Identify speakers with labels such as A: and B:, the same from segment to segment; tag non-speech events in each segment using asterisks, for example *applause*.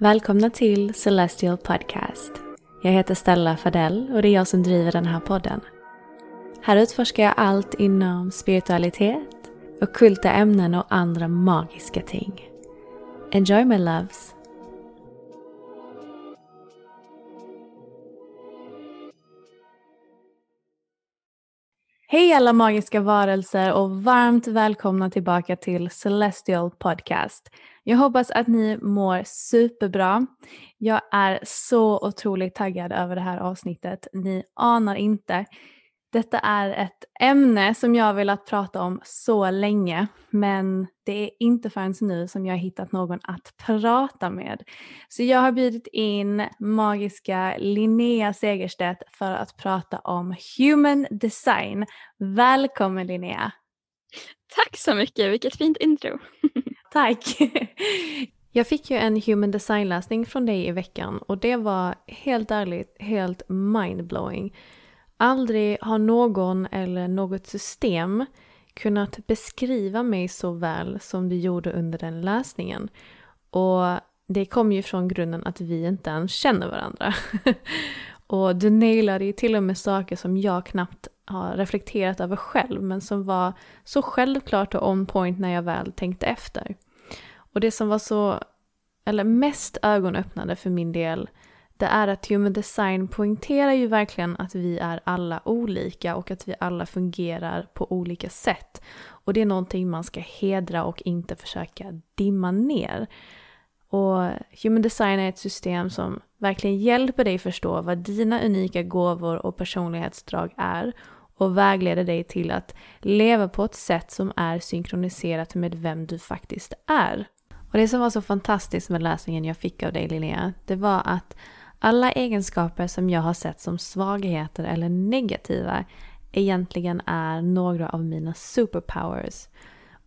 A: Välkomna till Celestial Podcast. Jag heter Stella Fadell och det är jag som driver den här podden. Här utforskar jag allt inom spiritualitet, ockulta ämnen och andra magiska ting. Enjoy my loves! Hej alla magiska varelser och varmt välkomna tillbaka till Celestial Podcast. Jag hoppas att ni mår superbra. Jag är så otroligt taggad över det här avsnittet. Ni anar inte. Detta är ett ämne som jag har velat prata om så länge men det är inte förrän nu som jag har hittat någon att prata med. Så jag har bjudit in magiska Linnea Segerstedt för att prata om human design. Välkommen Linnea!
B: Tack så mycket, vilket fint intro! *laughs*
A: Tack! *laughs* Jag fick ju en human design-läsning från dig i veckan och det var helt ärligt helt mindblowing. Aldrig har någon eller något system kunnat beskriva mig så väl som du gjorde under den läsningen. Och det kom ju från grunden att vi inte ens känner varandra. *laughs* och du nailade ju till och med saker som jag knappt har reflekterat över själv men som var så självklart och on point när jag väl tänkte efter. Och det som var så, eller mest ögonöppnande för min del det är att human design poängterar ju verkligen att vi är alla olika och att vi alla fungerar på olika sätt. Och det är någonting man ska hedra och inte försöka dimma ner. Och human design är ett system som verkligen hjälper dig förstå vad dina unika gåvor och personlighetsdrag är och vägleder dig till att leva på ett sätt som är synkroniserat med vem du faktiskt är. Och det som var så fantastiskt med läsningen jag fick av dig Linnea, det var att alla egenskaper som jag har sett som svagheter eller negativa egentligen är några av mina superpowers.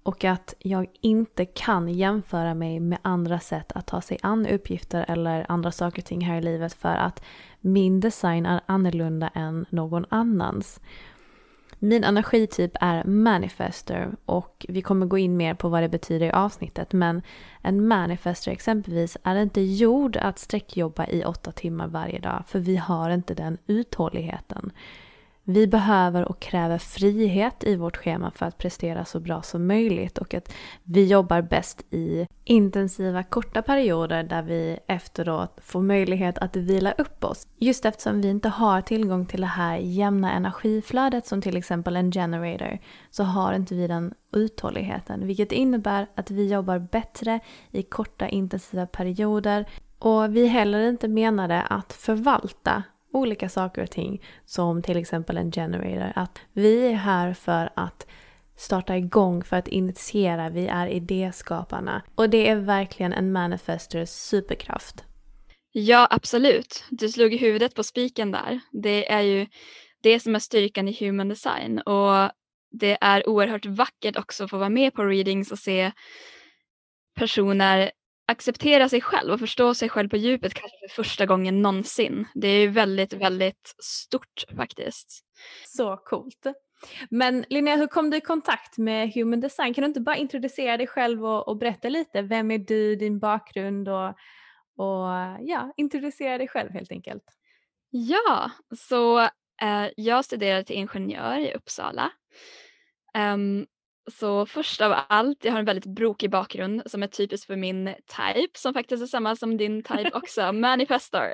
A: Och att jag inte kan jämföra mig med andra sätt att ta sig an uppgifter eller andra saker och ting här i livet för att min design är annorlunda än någon annans. Min energityp är manifester och vi kommer gå in mer på vad det betyder i avsnittet men en manifester exempelvis är inte gjord att sträckjobba i åtta timmar varje dag för vi har inte den uthålligheten. Vi behöver och kräver frihet i vårt schema för att prestera så bra som möjligt och att vi jobbar bäst i intensiva korta perioder där vi efteråt får möjlighet att vila upp oss. Just eftersom vi inte har tillgång till det här jämna energiflödet som till exempel en generator så har inte vi den uthålligheten vilket innebär att vi jobbar bättre i korta intensiva perioder och vi heller inte menade att förvalta olika saker och ting som till exempel en generator. Att vi är här för att starta igång, för att initiera. Vi är idéskaparna. Och det är verkligen en manifestors superkraft.
B: Ja, absolut. Du slog i huvudet på spiken där. Det är ju det som är styrkan i human design och det är oerhört vackert också att få vara med på readings och se personer acceptera sig själv och förstå sig själv på djupet kanske för första gången någonsin. Det är ju väldigt, väldigt stort faktiskt.
A: Så coolt. Men Linnea, hur kom du i kontakt med Human Design? Kan du inte bara introducera dig själv och, och berätta lite? Vem är du, din bakgrund och, och ja, introducera dig själv helt enkelt.
B: Ja, så eh, jag studerade till ingenjör i Uppsala. Um, så först av allt, jag har en väldigt brokig bakgrund som är typisk för min type som faktiskt är samma som din type *laughs* också, manifestor.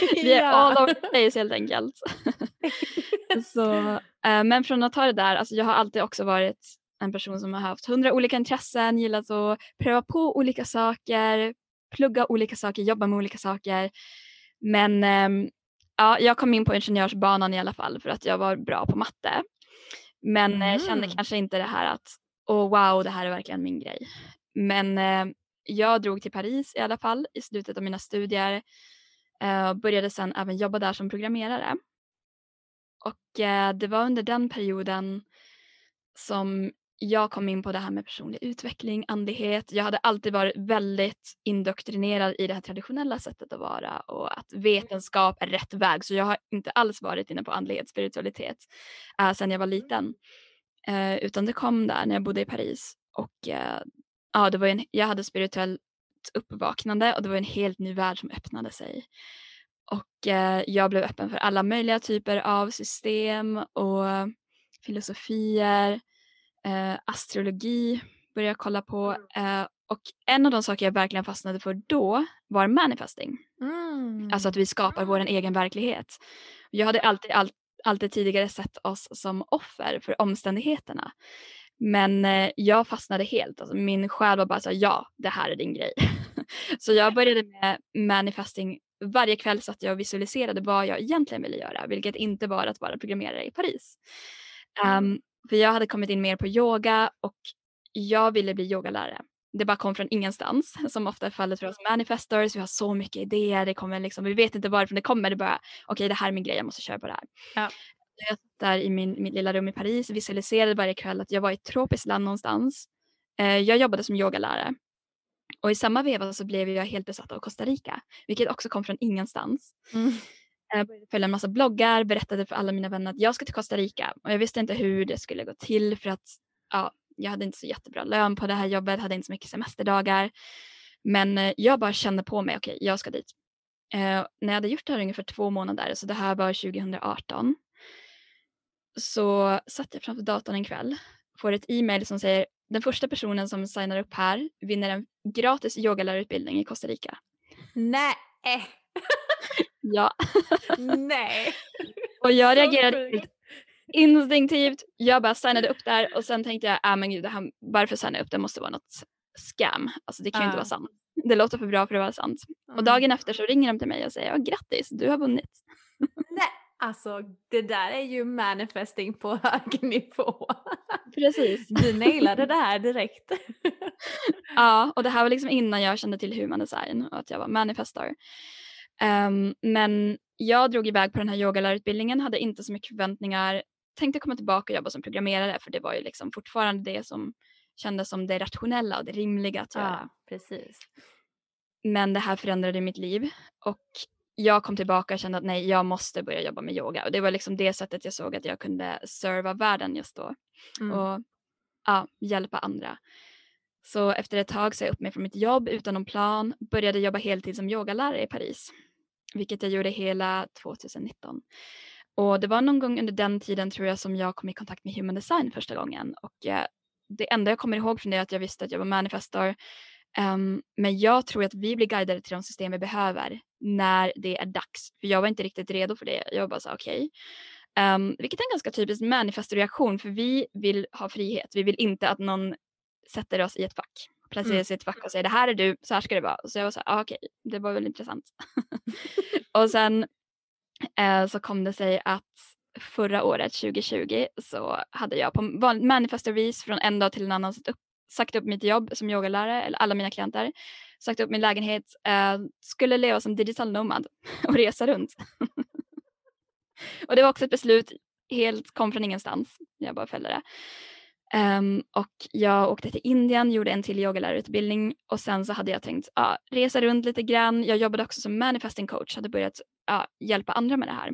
B: *laughs* Vi är all over the place helt enkelt. *laughs* så, äh, men från att ta det där, alltså jag har alltid också varit en person som har haft hundra olika intressen, gillat att pröva på olika saker, plugga olika saker, jobba med olika saker. Men ähm, ja, jag kom in på ingenjörsbanan i alla fall för att jag var bra på matte. Men eh, mm. kände kanske inte det här att oh, wow, det här är verkligen min grej. Men eh, jag drog till Paris i alla fall i slutet av mina studier eh, började sedan även jobba där som programmerare. Och eh, det var under den perioden som jag kom in på det här med personlig utveckling, andlighet. Jag hade alltid varit väldigt indoktrinerad i det här traditionella sättet att vara och att vetenskap är rätt väg. Så jag har inte alls varit inne på andlighet, spiritualitet äh, sedan jag var liten. Uh, utan det kom där när jag bodde i Paris och uh, ja, det var en, jag hade spirituellt uppvaknande och det var en helt ny värld som öppnade sig. Och uh, jag blev öppen för alla möjliga typer av system och filosofier eh, astrologi började jag kolla på mm. eh, och en av de saker jag verkligen fastnade för då var manifesting. Mm. Alltså att vi skapar vår egen verklighet. Jag hade alltid, all, alltid tidigare sett oss som offer för omständigheterna. Men eh, jag fastnade helt. Alltså, min själ var bara så ja, det här är din grej. *laughs* så jag började med manifesting. Varje kväll satt jag och visualiserade vad jag egentligen ville göra, vilket inte var att vara programmerare i Paris. Um, för jag hade kommit in mer på yoga och jag ville bli yogalärare. Det bara kom från ingenstans *laughs* som ofta är fallet för oss manifestors. Vi har så mycket idéer, det kommer liksom, vi vet inte varifrån det kommer. Det bara okej okay, det här är min grej, jag måste köra på det här. Ja. Jag satt där i min, mitt lilla rum i Paris och visualiserade varje kväll att jag var i ett tropiskt land någonstans. Eh, jag jobbade som yogalärare och i samma veva så blev jag helt besatt av Costa Rica, vilket också kom från ingenstans. Mm. Jag började följa en massa bloggar, berättade för alla mina vänner att jag ska till Costa Rica och jag visste inte hur det skulle gå till för att ja, jag hade inte så jättebra lön på det här jobbet, hade inte så mycket semesterdagar. Men eh, jag bara kände på mig, okej okay, jag ska dit. Eh, när jag hade gjort det här ungefär två månader, så det här var 2018, så satt jag framför datorn en kväll, får ett e-mail som säger den första personen som signar upp här vinner en gratis yogalärarutbildning i Costa Rica.
A: Nej!
B: Ja.
A: Nej. *laughs*
B: och jag reagerade instinktivt. Jag bara signade upp där och sen tänkte jag, ah, men gud, det här, varför signa upp? Det måste vara något scam. Alltså det kan ju uh. inte vara sant. Det låter för bra för att vara sant. Mm. Och dagen efter så ringer de till mig och säger, grattis, du har vunnit.
A: Nej, alltså det där är ju manifesting på hög nivå.
B: Precis.
A: Du nailade det här *laughs* direkt.
B: ja, och det här var liksom innan jag kände till human design och att jag var manifestor. Um, men jag drog iväg på den här yogalärarutbildningen, hade inte så mycket förväntningar, tänkte komma tillbaka och jobba som programmerare för det var ju liksom fortfarande det som kändes som det rationella och det rimliga att göra.
A: Ja, precis.
B: Men det här förändrade mitt liv och jag kom tillbaka och kände att nej, jag måste börja jobba med yoga och det var liksom det sättet jag såg att jag kunde serva världen just då mm. och ja, hjälpa andra. Så efter ett tag sa jag upp mig från mitt jobb utan någon plan, började jobba heltid som yogalärare i Paris, vilket jag gjorde hela 2019. Och det var någon gång under den tiden tror jag som jag kom i kontakt med human design första gången och eh, det enda jag kommer ihåg från det är att jag visste att jag var manifestor. Um, men jag tror att vi blir guidade till de system vi behöver när det är dags. För jag var inte riktigt redo för det. Jag var bara så okej. Okay. Um, vilket är en ganska typisk manifestorreaktion för vi vill ha frihet. Vi vill inte att någon sätter oss i ett fack, placerar mm. oss i ett fack och säger det här är du, så här ska det vara. Så jag var så här, ah, okej, okay, det var väl intressant. *laughs* och sen eh, så kom det sig att förra året, 2020, så hade jag på manifestorvis från en dag till en annan sagt upp, sagt upp mitt jobb som yogalärare, eller alla mina klienter, sagt upp min lägenhet, eh, skulle leva som digital nomad *laughs* och resa runt. *laughs* och det var också ett beslut, helt kom från ingenstans. Jag bara följde det. Um, och jag åkte till Indien, gjorde en till yogalärarutbildning och sen så hade jag tänkt ja, resa runt lite grann. Jag jobbade också som manifesting coach, hade börjat ja, hjälpa andra med det här.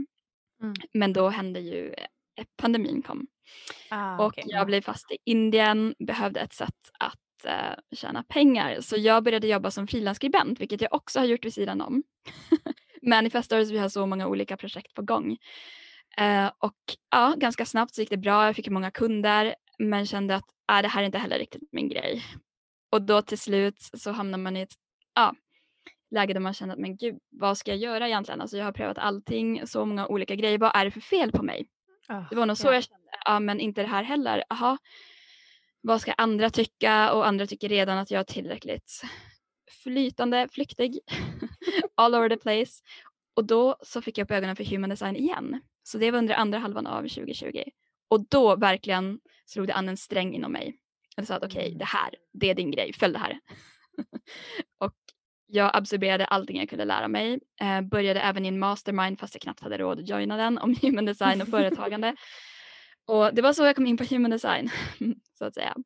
B: Mm. Men då hände ju eh, pandemin kom. Ah, och okay. jag blev fast i Indien, behövde ett sätt att uh, tjäna pengar. Så jag började jobba som frilansskribent, vilket jag också har gjort vid sidan om. *laughs* Manifestors, vi har så många olika projekt på gång. Uh, och ja, ganska snabbt så gick det bra. Jag fick många kunder men kände att äh, det här är inte heller riktigt min grej. Och då till slut så hamnar man i ett ja, läge där man känner att men gud, vad ska jag göra egentligen? Alltså jag har prövat allting, så många olika grejer. Vad är det för fel på mig? Oh, det var nog så ja. jag kände. Ja, men inte det här heller. Aha, vad ska andra tycka? Och andra tycker redan att jag är tillräckligt flytande, flyktig, *laughs* all over the place. Och då så fick jag upp ögonen för human design igen. Så det var under andra halvan av 2020. Och då verkligen slog det an en sträng inom mig. Jag sa att okej, okay, mm. det här, det är din grej, följ det här. *laughs* och jag absorberade allting jag kunde lära mig. Eh, började även i en mastermind fast jag knappt hade råd att joina den om *laughs* human design och företagande. och det var så jag kom in på human design, *laughs* så att säga.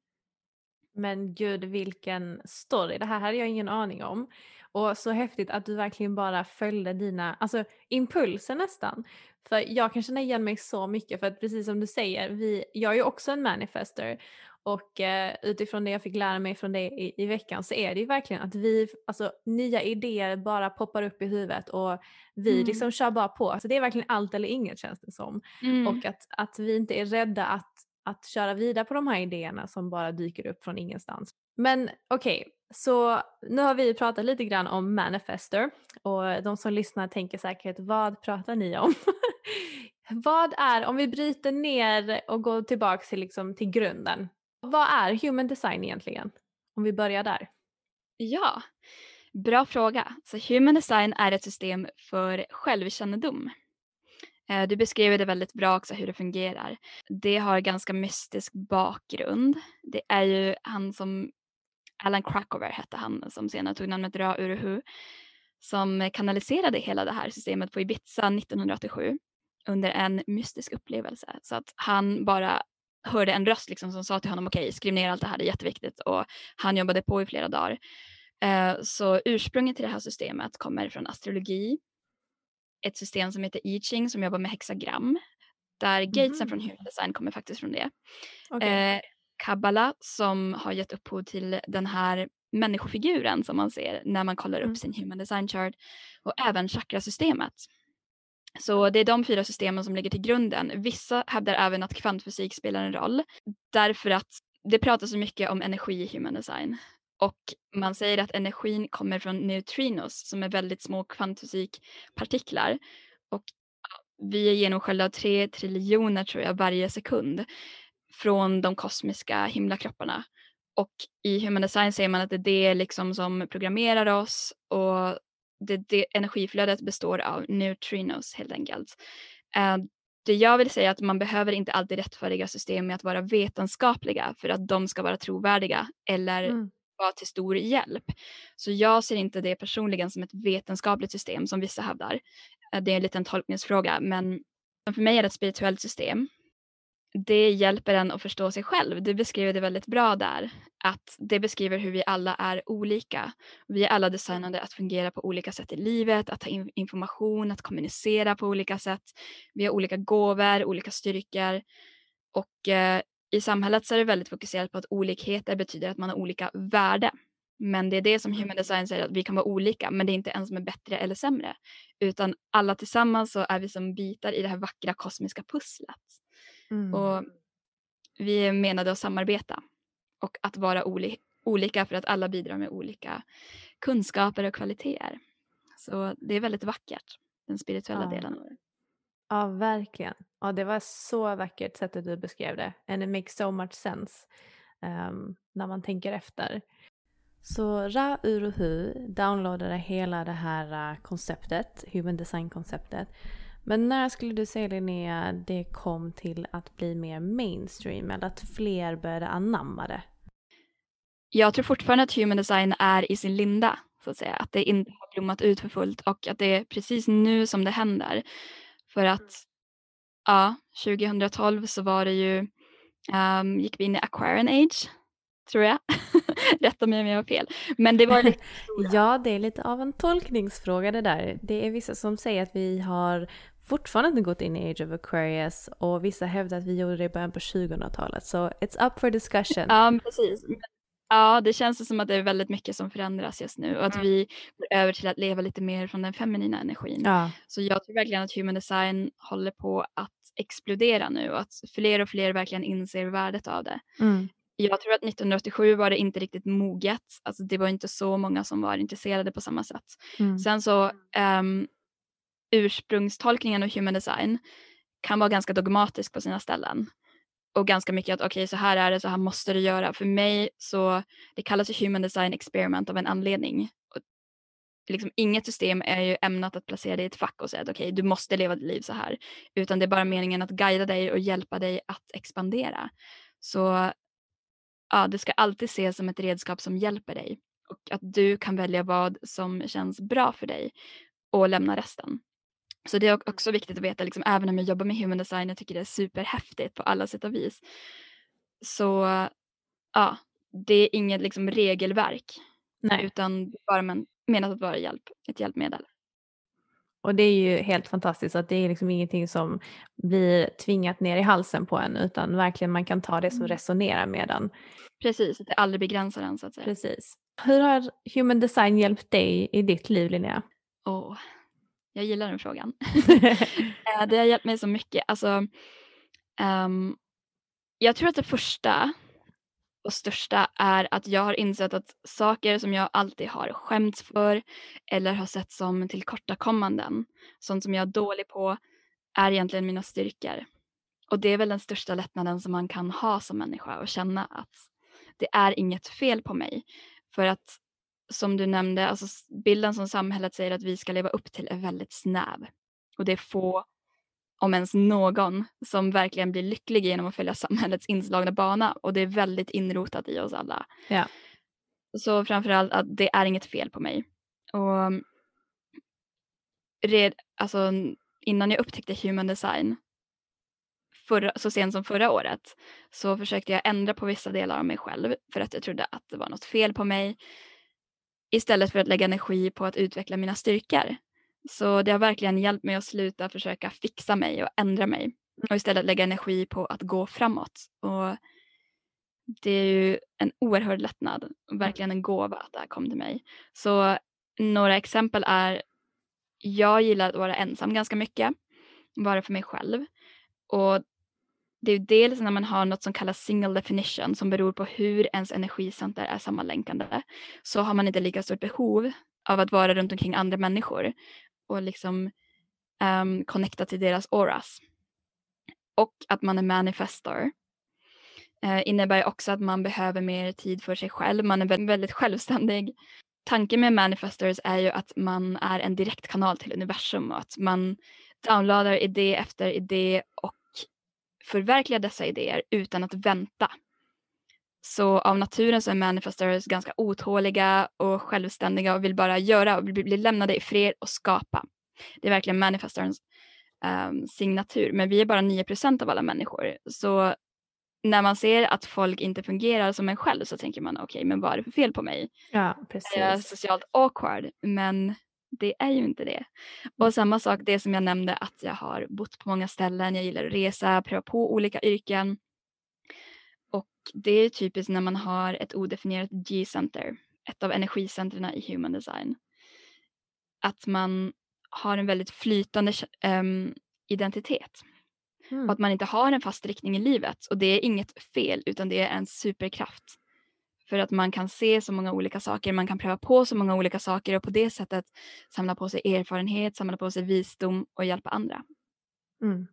A: Men gud vilken story, det här hade jag ingen aning om. Och så häftigt att du verkligen bara följde dina alltså, impulser nästan. För jag kan känna igen mig så mycket för att precis som du säger, vi, jag är ju också en manifester och eh, utifrån det jag fick lära mig från dig i, i, veckan så är det ju verkligen att vi, alltså nya idéer bara poppar upp i huvudet och vi mm. liksom kör bara på. Alltså det är verkligen allt eller inget känns det som. Mm. Och att, att vi inte är rädda att, att köra vidare på de här idéerna som bara dyker upp från ingenstans. Men okej, okay, så nu har vi pratat lite grann om manifester och de som lyssnar tänker säkert vad pratar ni om? *laughs* vad är, om vi bryter ner och går tillbaka till, liksom, till grunden, vad är human design egentligen? Om vi börjar där.
B: Ja, bra fråga. Så human design är ett system för självkännedom. Eh, du beskriver det väldigt bra också hur det fungerar. Det har ganska mystisk bakgrund. Det är ju han som Alan Krakover hette han som senare tog namnet Ra Uruhu som kanaliserade hela det här systemet på Ibiza 1987 under en mystisk upplevelse. Så att han bara hörde en röst liksom som sa till honom okej okay, skriv ner allt det här, det är jätteviktigt och han jobbade på i flera dagar. Eh, så ursprunget till det här systemet kommer från astrologi, ett system som heter I Ching som jobbar med hexagram där mm. gatesen från human design kommer faktiskt från det. Okay. Kabbala som har gett upphov till den här människofiguren som man ser när man kollar upp mm. sin human design chart och även chakrasystemet. Så det är de fyra systemen som ligger till grunden. Vissa hävdar även att kvantfysik spelar en roll därför att det pratas så mycket om energi i human design och man säger att energin kommer från neutrinos som är väldigt små kvantfysikpartiklar och vi är genomsköljda av tre triljoner tror jag varje sekund från de kosmiska himlakropparna. Och i human design säger man att det är det liksom som programmerar oss och det, det energiflödet består av neutrinos helt enkelt. Uh, det jag vill säga är att man behöver inte alltid rättfärdiga system med att vara vetenskapliga för att de ska vara trovärdiga eller mm. vara till stor hjälp. Så jag ser inte det personligen som ett vetenskapligt system som vissa hävdar. Uh, det är en liten tolkningsfråga men för mig är det ett spirituellt system det hjälper en att förstå sig själv. Du beskriver det väldigt bra där. Att det beskriver hur vi alla är olika. Vi är alla designade att fungera på olika sätt i livet, att ta in information, att kommunicera på olika sätt. Vi har olika gåvor, olika styrkor. Och eh, i samhället så är det väldigt fokuserat på att olikheter betyder att man har olika värde. Men det är det som human design säger att vi kan vara olika men det är inte en som är bättre eller sämre. Utan alla tillsammans så är vi som bitar i det här vackra kosmiska pusslet. Mm. Och vi är menade att samarbeta och att vara oli olika för att alla bidrar med olika kunskaper och kvaliteter. Så det är väldigt vackert, den spirituella ja. delen av det.
A: Ja, verkligen. Ja, det var så vackert sättet du beskrev det. And it makes so much sense um, när man tänker efter. Så Ra Uruhu downloadade hela det här uh, konceptet, human design-konceptet men när skulle du säga Linnea det kom till att bli mer mainstream eller att fler började anamma det?
B: Jag tror fortfarande att human design är i sin linda så att säga. Att det inte har blommat ut för fullt och att det är precis nu som det händer. För att ja, 2012 så var det ju um, gick vi in i Aquarian Age, tror jag. *laughs* Rätta mig om jag har fel. Men det var lite *laughs*
A: Ja, det är lite av en tolkningsfråga det där. Det är vissa som säger att vi har fortfarande inte gått in i Age of Aquarius och vissa hävdar att vi gjorde det i början på 2000-talet. Så it's up for discussion.
B: Ja, precis. Ja, det känns som att det är väldigt mycket som förändras just nu och att mm. vi går över till att leva lite mer från den feminina energin.
A: Ja.
B: Så jag tror verkligen att human design håller på att explodera nu och att fler och fler verkligen inser värdet av det.
A: Mm.
B: Jag tror att 1987 var det inte riktigt moget. Alltså det var inte så många som var intresserade på samma sätt.
A: Mm.
B: Sen så um, ursprungstolkningen av human design kan vara ganska dogmatisk på sina ställen och ganska mycket att okej okay, så här är det, så här måste du göra. För mig så, det kallas ju human design experiment av en anledning. Och liksom, inget system är ju ämnat att placera dig i ett fack och säga att okej okay, du måste leva ditt liv så här. Utan det är bara meningen att guida dig och hjälpa dig att expandera. Så ja, det ska alltid ses som ett redskap som hjälper dig och att du kan välja vad som känns bra för dig och lämna resten. Så det är också viktigt att veta, liksom, även om jag jobbar med human design, jag tycker det är superhäftigt på alla sätt och vis. Så ja, det är inget liksom, regelverk.
A: Nej.
B: Utan bara men, menat att vara hjälp, ett hjälpmedel.
A: Och det är ju helt fantastiskt att det är liksom ingenting som blir tvingat ner i halsen på en utan verkligen man kan ta det som mm. resonerar med en.
B: Precis, att det aldrig begränsar en så att säga.
A: Precis. Hur har human design hjälpt dig i ditt liv Linnea?
B: Oh, jag gillar den frågan. *laughs* Eh, det har hjälpt mig så mycket. Alltså, um, jag tror att det första och största är att jag har insett att saker som jag alltid har skämts för eller har sett som tillkortakommanden, sånt som jag är dålig på, är egentligen mina styrkor. Och det är väl den största lättnaden som man kan ha som människa och känna att det är inget fel på mig. För att som du nämnde, alltså bilden som samhället säger att vi ska leva upp till är väldigt snäv. Och det är få, om ens någon, som verkligen blir lycklig genom att följa *laughs* samhällets inslagna bana. Och det är väldigt inrotat i oss alla.
A: Ja.
B: Så framförallt att det är inget fel på mig. Och red, alltså, innan jag upptäckte human design förra, så sent som förra året så försökte jag ändra på vissa delar av mig själv för att jag trodde att det var något fel på mig istället för att lägga energi på att utveckla mina styrkor. Så det har verkligen hjälpt mig att sluta försöka fixa mig och ändra mig och istället lägga energi på att gå framåt. Och det är ju en oerhörd lättnad verkligen en gåva att det här kom till mig. Så några exempel är, jag gillar att vara ensam ganska mycket, vara för mig själv. Och det är dels när man har något som kallas single definition som beror på hur ens energicenter är sammanlänkande så har man inte lika stort behov av att vara runt omkring andra människor och liksom um, connecta till deras auras. Och att man är manifestor uh, innebär också att man behöver mer tid för sig själv. Man är väldigt självständig. Tanken med manifestors är ju att man är en direktkanal till universum och att man downloadar idé efter idé och förverkliga dessa idéer utan att vänta. Så av naturen så är manifestors ganska otåliga och självständiga och vill bara göra och bli lämnade i fred och skapa. Det är verkligen manifestorns um, signatur. Men vi är bara 9% av alla människor. Så när man ser att folk inte fungerar som en själv så tänker man okej, okay, men vad är det för fel på mig?
A: Ja, precis.
B: Är jag socialt awkward? Men det är ju inte det. Och samma sak det som jag nämnde att jag har bott på många ställen, jag gillar att resa, pröva på olika yrken. Och det är typiskt när man har ett odefinierat G-center, ett av energicentren i human design. Att man har en väldigt flytande um, identitet. Mm. Och att man inte har en fast riktning i livet. Och det är inget fel utan det är en superkraft. För att man kan se så många olika saker, man kan pröva på så många olika saker och på det sättet samla på sig erfarenhet, samla på sig visdom och hjälpa andra.
A: Mm.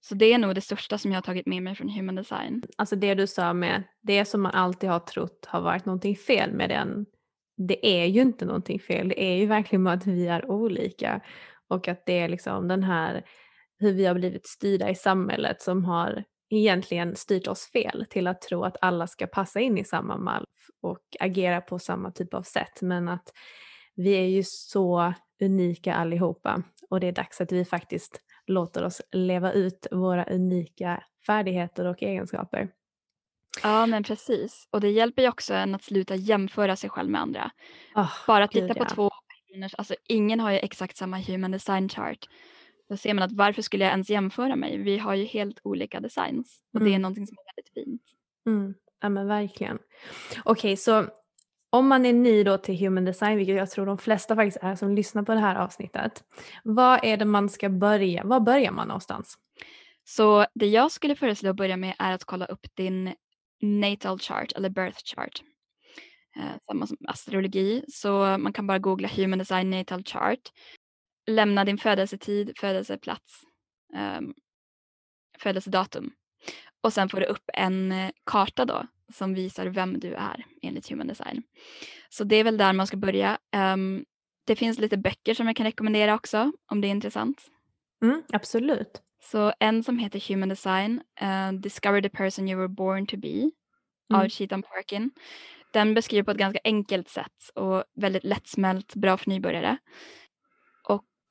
B: Så det är nog det största som jag har tagit med mig från human design.
A: Alltså det du sa med det som man alltid har trott har varit någonting fel med den. Det är ju inte någonting fel, det är ju verkligen att vi är olika. Och att det är liksom den här hur vi har blivit styrda i samhället som har egentligen styrt oss fel till att tro att alla ska passa in i samma mall och agera på samma typ av sätt. Men att vi är ju så unika allihopa och det är dags att vi faktiskt låter oss leva ut våra unika färdigheter och egenskaper.
B: Ja men precis och det hjälper ju också en att sluta jämföra sig själv med andra.
A: Oh,
B: Bara titta
A: gud,
B: på
A: ja.
B: två personers, alltså ingen har ju exakt samma human design chart. Då ser man att varför skulle jag ens jämföra mig? Vi har ju helt olika designs och det är
A: Mm.
B: någonting som är väldigt fint.
A: Mm, ja men verkligen. Okej, så om man är ny då till human design, vilket jag tror de flesta faktiskt är som lyssnar på det här avsnittet. Vad är det man ska börja, var börjar man någonstans?
B: Så det jag skulle föreslå att börja med är att kolla upp din natal chart eller birth chart. Eh, samma som astrologi, så man kan bara googla human design natal chart. Lämna din födelsetid, födelseplats, um, födelsedatum. Och sen får du upp en eh, karta då som visar vem du är enligt human design. Så det är väl där man ska börja. Ehm, det finns lite böcker som jag kan rekommendera också om det är intressant.
A: Mm, absolut.
B: Så en som heter Human Design, eh, Discover the person you were born to be av
A: Mm.
B: Chetan Parkin. Den beskriver på ett ganska enkelt sätt och väldigt lättsmält, bra för nybörjare.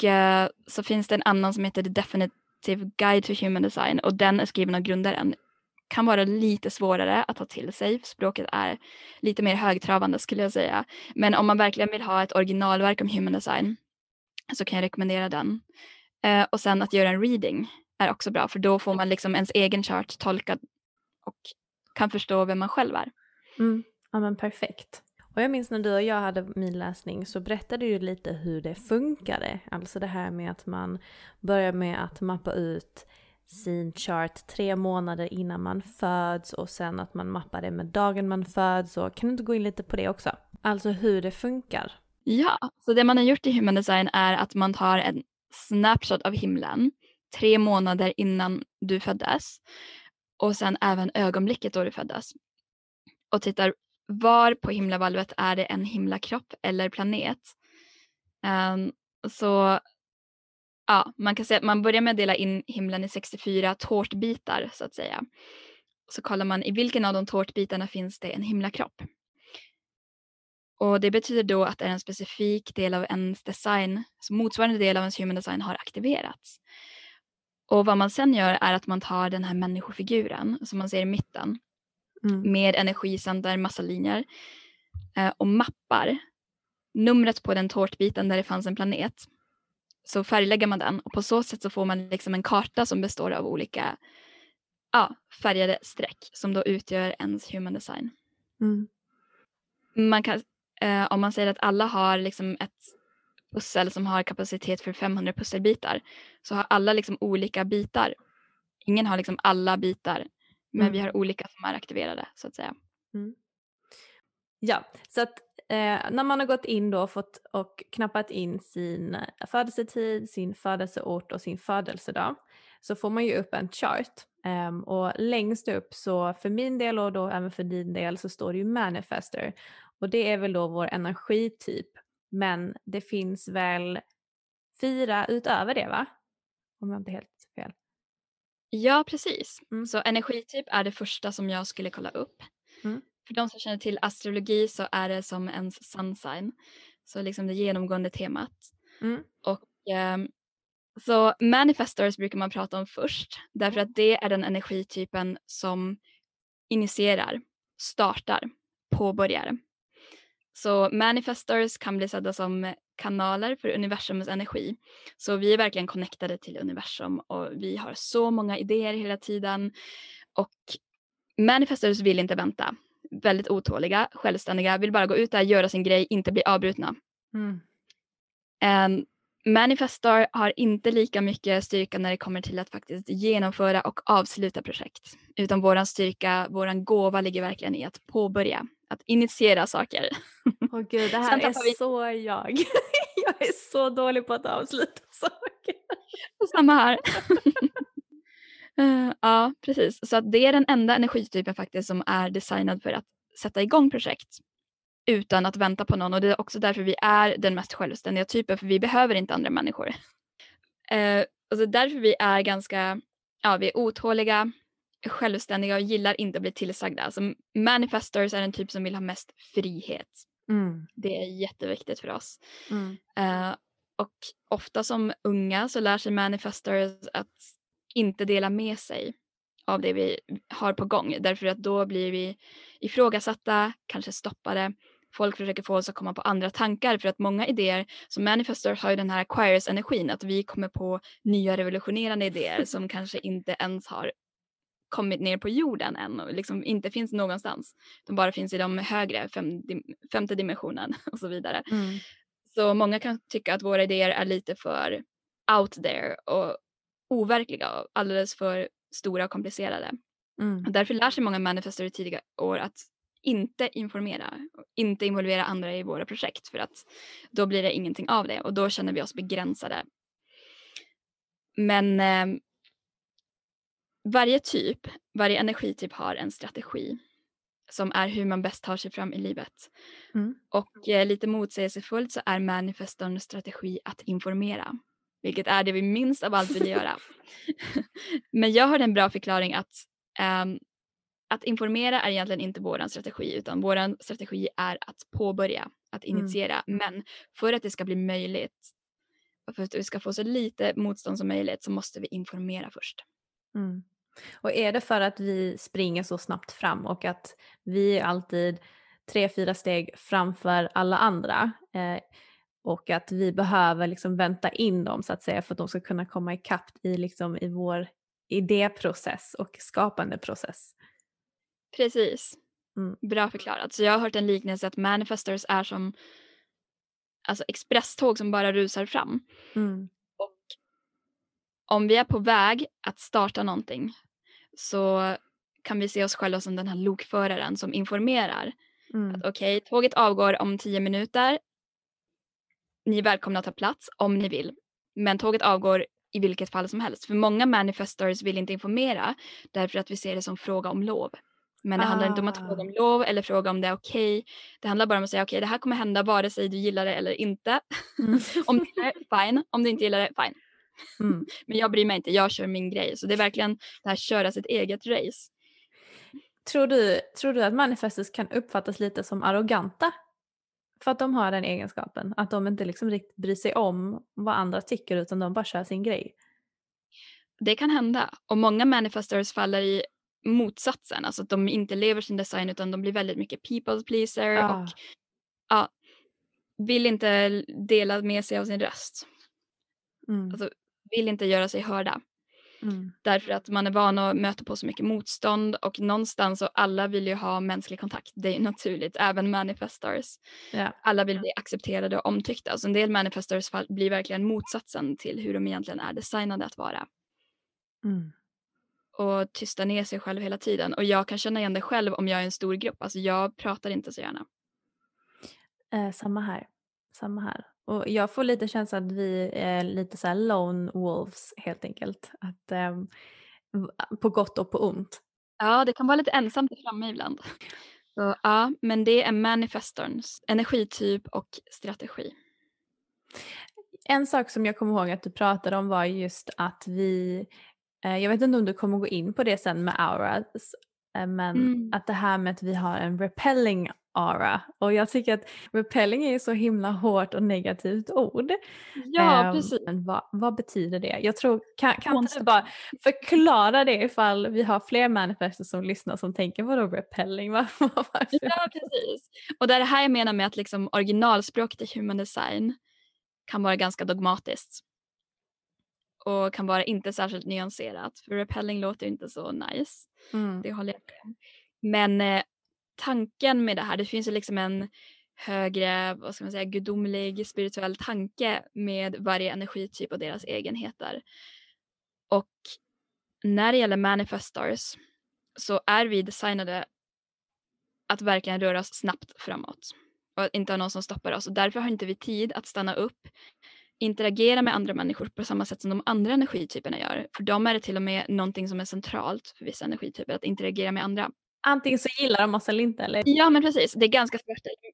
B: Eh, så finns det en annan som heter The Definitive Guide to Human Design och den är skriven av grundaren. Kan vara lite svårare att ta till sig, språket är lite mer högtravande skulle jag säga. Men om man verkligen vill ha ett originalverk om Human Design så kan jag rekommendera den. Eh, och sen att göra en reading är också bra för då får man liksom ens egen chart tolkad och kan förstå vem man själv är.
A: Mm. Ja men perfekt. Och jag minns när du och jag hade min läsning så berättade du lite hur det funkade. Alltså det här med att man börjar med att mappa ut sin chart tre månader innan man föds och sen att man mappar det med dagen man föds. Och kan du inte gå in lite på det också? Alltså hur det funkar.
B: Ja, så det man har gjort i Human Design är att man tar en snapshot av himlen tre månader innan du föddes och sen även ögonblicket då du föddes och tittar var på himlavalvet är det en himlakropp eller planet. Um, så ja, man kan säga att man börjar med att dela in himlen i 64 tårtbitar så att säga. Så kollar man i vilken av de tårtbitarna finns det en himlakropp. Och det betyder då att det är en specifik del av ens design, så motsvarande del av ens human design har aktiverats. Och vad man sen gör är att man tar den här människofiguren som man ser i mitten
A: Mm.
B: med energicenter, massa linjer eh, och mappar numret på den tårtbiten där det fanns en planet. Så färglägger man den och på så sätt så får man liksom en karta som består av olika ja, färgade streck som då utgör ens human design.
A: Mm.
B: Man kan, eh, om man säger att alla har liksom ett pussel som har kapacitet för 500 pusselbitar så har alla liksom olika bitar. Ingen har liksom alla bitar men vi
A: Mm.
B: har olika som är aktiverade så att säga.
A: Ja, så att eh, när man har gått in då fått och knappat in sin eh, födelsetid, sin födelseort och sin födelsedag så får man ju upp en chart. Ehm, och längst upp så för min del och då även för din del så står det ju manifester. Och det är väl då vår energityp. Men det finns väl fyra utöver det va? Om jag inte helt.
B: Ja, precis.
A: Mm.
B: Så energityp är det första som jag skulle kolla upp.
A: Mm.
B: För de som känner till astrologi så är det som ens sun sign. Så liksom det genomgående temat.
A: Mm.
B: Och ehm, så manifestors brukar man prata om först. Därför att det är den energitypen som initierar, startar, påbörjar. Så manifestors kan bli sedda som kanaler för universums energi. Så vi är verkligen connectade till universum och vi har så många idéer hela tiden. Och manifestors vill inte vänta. Väldigt otåliga, självständiga, vill bara gå ut där, göra sin grej, inte bli avbrutna.
A: Mm.
B: Um, Manifestar har inte lika mycket styrka när det kommer till att faktiskt genomföra och avsluta projekt. Utan våran styrka, våran gåva ligger verkligen i att påbörja, att initiera saker.
A: Åh gud, det här är
B: vi-
A: så jag. *laughs* jag är så dålig på att avsluta *laughs* saker.
B: Samma här. *laughs* Eh, ja, precis. Så att det är den enda energitypen faktiskt som är designad för att sätta igång projekt utan att vänta på någon. Och det är också därför vi är den mest självständiga typen, för vi behöver inte andra människor. Eh, och så därför vi är ganska, ja, vi är otåliga, självständiga och gillar inte att bli tillsagda. Så manifestors är en typ som vill ha mest frihet.
A: Mm.
B: Det är jätteviktigt för oss.
A: Mm.
B: Eh, Och ofta som unga så lär sig manifestors att inte dela med sig av det vi har på gång därför att då blir vi ifrågasatta, kanske stoppade. Folk försöker få oss att komma på andra tankar för att många idéer som manifestors har ju den här acquires energin att vi kommer på nya revolutionerande idéer *laughs* som kanske inte ens har kommit ner på jorden än och liksom inte finns någonstans. De bara finns i de högre fem, femte dimensionen *laughs* och så vidare. Mm. Så många kan tycka att våra idéer är lite för out there och overkliga och alldeles för stora och komplicerade. Mm. Och därför lär sig många manifestor i tidiga år att inte informera, inte involvera andra i våra projekt för att då blir det ingenting av det och då känner vi oss begränsade. Men eh, varje typ, varje energityp har en strategi som är hur man bäst tar sig fram i livet. Mm. Och eh, lite motsägelsefullt så är manifestorns strategi att informera, vilket är det vi minst av allt vill göra. *laughs* Men jag har en bra förklaring att um, att informera är egentligen inte vår strategi utan vår strategi är att påbörja, att mm. initiera. Mm. Men för att det ska bli möjligt och för att vi ska få så lite motstånd som möjligt så måste vi informera först.
A: Mm. Och är det för att vi springer så snabbt fram och att vi är alltid tre, fyra steg framför alla andra eh, och att vi behöver liksom vänta in dem så att säga för att de ska kunna komma ikapp i, liksom, i vår idéprocess och skapande process.
B: Precis. Mm. Bra förklarat. Så jag har hört en liknelse att manifestors är som alltså expresståg som bara rusar fram. Mm. Om vi är på väg att starta någonting så kan vi se oss själva som den här lokföraren som informerar. Mm. Okej, okay, tåget avgår om tio minuter. Ni är välkomna att ta plats om ni vill. Men tåget avgår i vilket fall som helst. För många manifestors vill inte informera därför att vi ser det som fråga om lov. Men det ah. handlar inte om att fråga om ah. lov eller fråga om det är okej. Okay. Det handlar bara om att säga okej okay, det här kommer hända vare sig du gillar det eller inte. Mm. *laughs* om du gillar det, fine. Om du inte gillar det, fine. Mm. *laughs* Men jag bryr mig inte, jag kör min grej. Så det är verkligen det här köra sitt eget race.
A: Tror du, tror du att manifestors kan uppfattas lite som arroganta? För att de har den egenskapen, att de inte liksom riktigt bryr sig om vad andra tycker utan de bara kör sin grej.
B: Det kan hända och många manifestors faller i motsatsen, alltså att de inte lever sin design utan de blir väldigt mycket people pleaser ah. och ja, vill inte dela med sig av sin röst. Mm. Alltså, vill inte göra sig hörda. Mm. Därför att man är van att möta på så mycket motstånd och någonstans och alla vill ju ha mänsklig kontakt. Det är naturligt, även manifestors. Yeah. Alla vill bli accepterade och omtyckta. Så en del manifestors blir verkligen motsatsen till hur de egentligen är designade att vara. Mm. Och tysta ner sig själv hela tiden. Och jag kan känna igen det själv om jag är en stor grupp. Alltså jag pratar inte så gärna.
A: Eh, samma här. Samma här. Och jag får lite känslan att vi är lite så här lone wolves helt enkelt. Att, um, på gott och på ont.
B: Ja, det kan vara lite ensamt framme ibland. Så, ja, men det är manifestorns energityp och strategi.
A: En sak som jag kommer ihåg att du pratade om var just att vi, eh, jag vet inte om du kommer gå in på det sen med auras, eh, men mm. att det här med att vi har en repelling aura. Och jag tycker att repelling är så himla hårt och negativt ord.
B: Ja, um, precis.
A: Men vad, vad, betyder det? Jag tror, kan, kan inte du bara förklara det ifall vi har fler manifester som lyssnar som tänker vadå repelling? Var, *laughs*
B: varför? Ja, precis. Och det är det här jag menar med att liksom originalspråket i human design kan vara ganska dogmatiskt. Och kan vara inte särskilt nyanserat. För repelling låter inte så nice. Mm. Det håller jag med Men eh, tanken med det här, det finns ju liksom en högre, vad ska man säga, gudomlig spirituell tanke med varje energityp och deras egenheter. Och när det gäller manifestors så är vi designade att verkligen röra oss snabbt framåt och inte ha någon som stoppar oss och därför har inte vi tid att stanna upp, interagera med andra människor på samma sätt som de andra energityperna gör. För dem är det till och med någonting som är centralt för vissa energityper, att interagera med andra
A: antingen så gillar de oss eller inte eller?
B: Ja men precis, det är ganska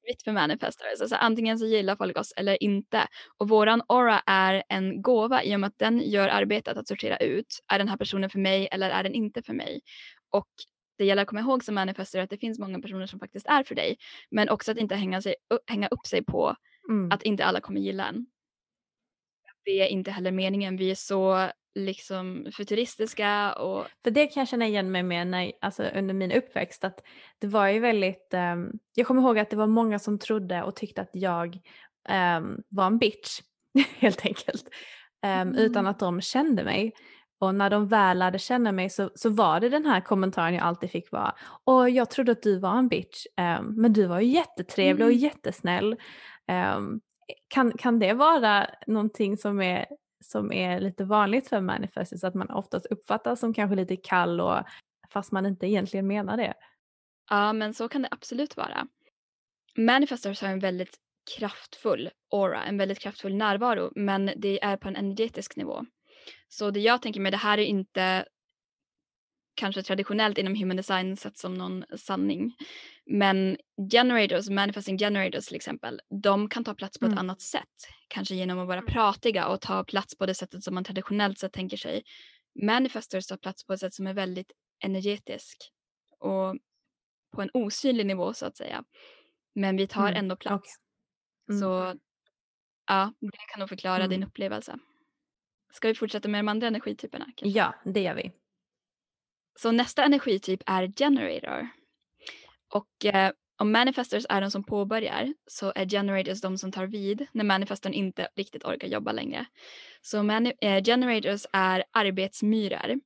B: vitt för manifestors. Alltså, antingen så gillar folk oss eller inte. Och våran aura är en gåva i och med att den gör arbetet att sortera ut. Är den här personen för mig eller är den inte för mig? Och det gäller att komma ihåg som manifestor att det finns många personer som faktiskt är för dig. Men också att inte hänga, sig, hänga upp sig på mm. att inte alla kommer gilla en. det är inte heller meningen. Vi är så liksom futuristiska och
A: För det kan jag känna igen mig med när, alltså, under min uppväxt att det var ju väldigt, um, jag kommer ihåg att det var många som trodde och tyckte att jag um, var en bitch *laughs* helt enkelt. Um, mm. Utan att de kände mig. Och när de väl lärde känna mig så, så var det den här kommentaren jag alltid fick vara. Och jag trodde att du var en bitch, men du var ju jättetrevlig mm. och jättesnäll. Kan, kan det vara någonting som är, som är lite vanligt för manifestus, att man oftast uppfattas som kanske lite kall och fast man inte egentligen menar det?
B: Ja, men så kan det absolut vara. Manifestors har en väldigt kraftfull aura, en väldigt kraftfull närvaro, men det är på en energetisk nivå. Så det jag tänker med det här är inte kanske traditionellt inom human design sett som någon sanning. Men generators, manifesting generators till exempel, de kan ta plats på mm. ett annat sätt. Kanske genom att vara mm. pratiga och ta plats på det sättet som man traditionellt sett tänker sig. Manifestors tar plats på ett sätt som är väldigt energetisk och på en osynlig nivå så att säga. Men vi tar mm. ändå plats. Okay. Så mm. ja, det kan nog förklara din mm. upplevelse. Ska vi fortsätta med de andra energityperna?
A: Kanske? Ja, det gör vi.
B: Så nästa energityp är generator. Och eh, om manifestors är de som påbörjar så är generators de som tar vid när manifestorn inte riktigt orkar jobba längre. Så mani- eh, generators är arbetsmyror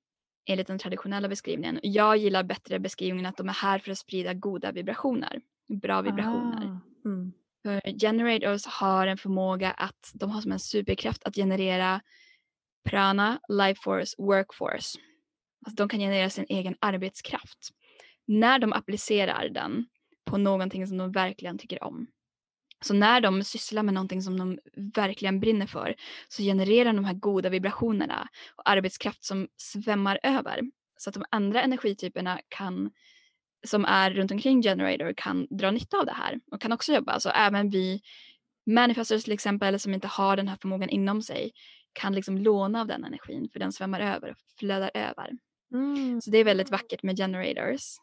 B: enligt den traditionella beskrivningen. Jag gillar bättre beskrivningen att de är här för att sprida goda vibrationer, bra vibrationer. Ah. Mm. För generators har en förmåga att, de har som en superkraft att generera prana, life force, workforce. Alltså de kan generera sin egen arbetskraft. När de applicerar den på någonting som de verkligen tycker om. Så när de sysslar med någonting som de verkligen brinner för så genererar de här goda vibrationerna och arbetskraft som svämmar över. Så att de andra energityperna kan, som är runt omkring generator kan dra nytta av det här och kan också jobba. Så även vi manifestors till exempel som inte har den här förmågan inom sig kan liksom låna av den energin för den svämmar över och flödar över. Mm. Så det är väldigt vackert med generators.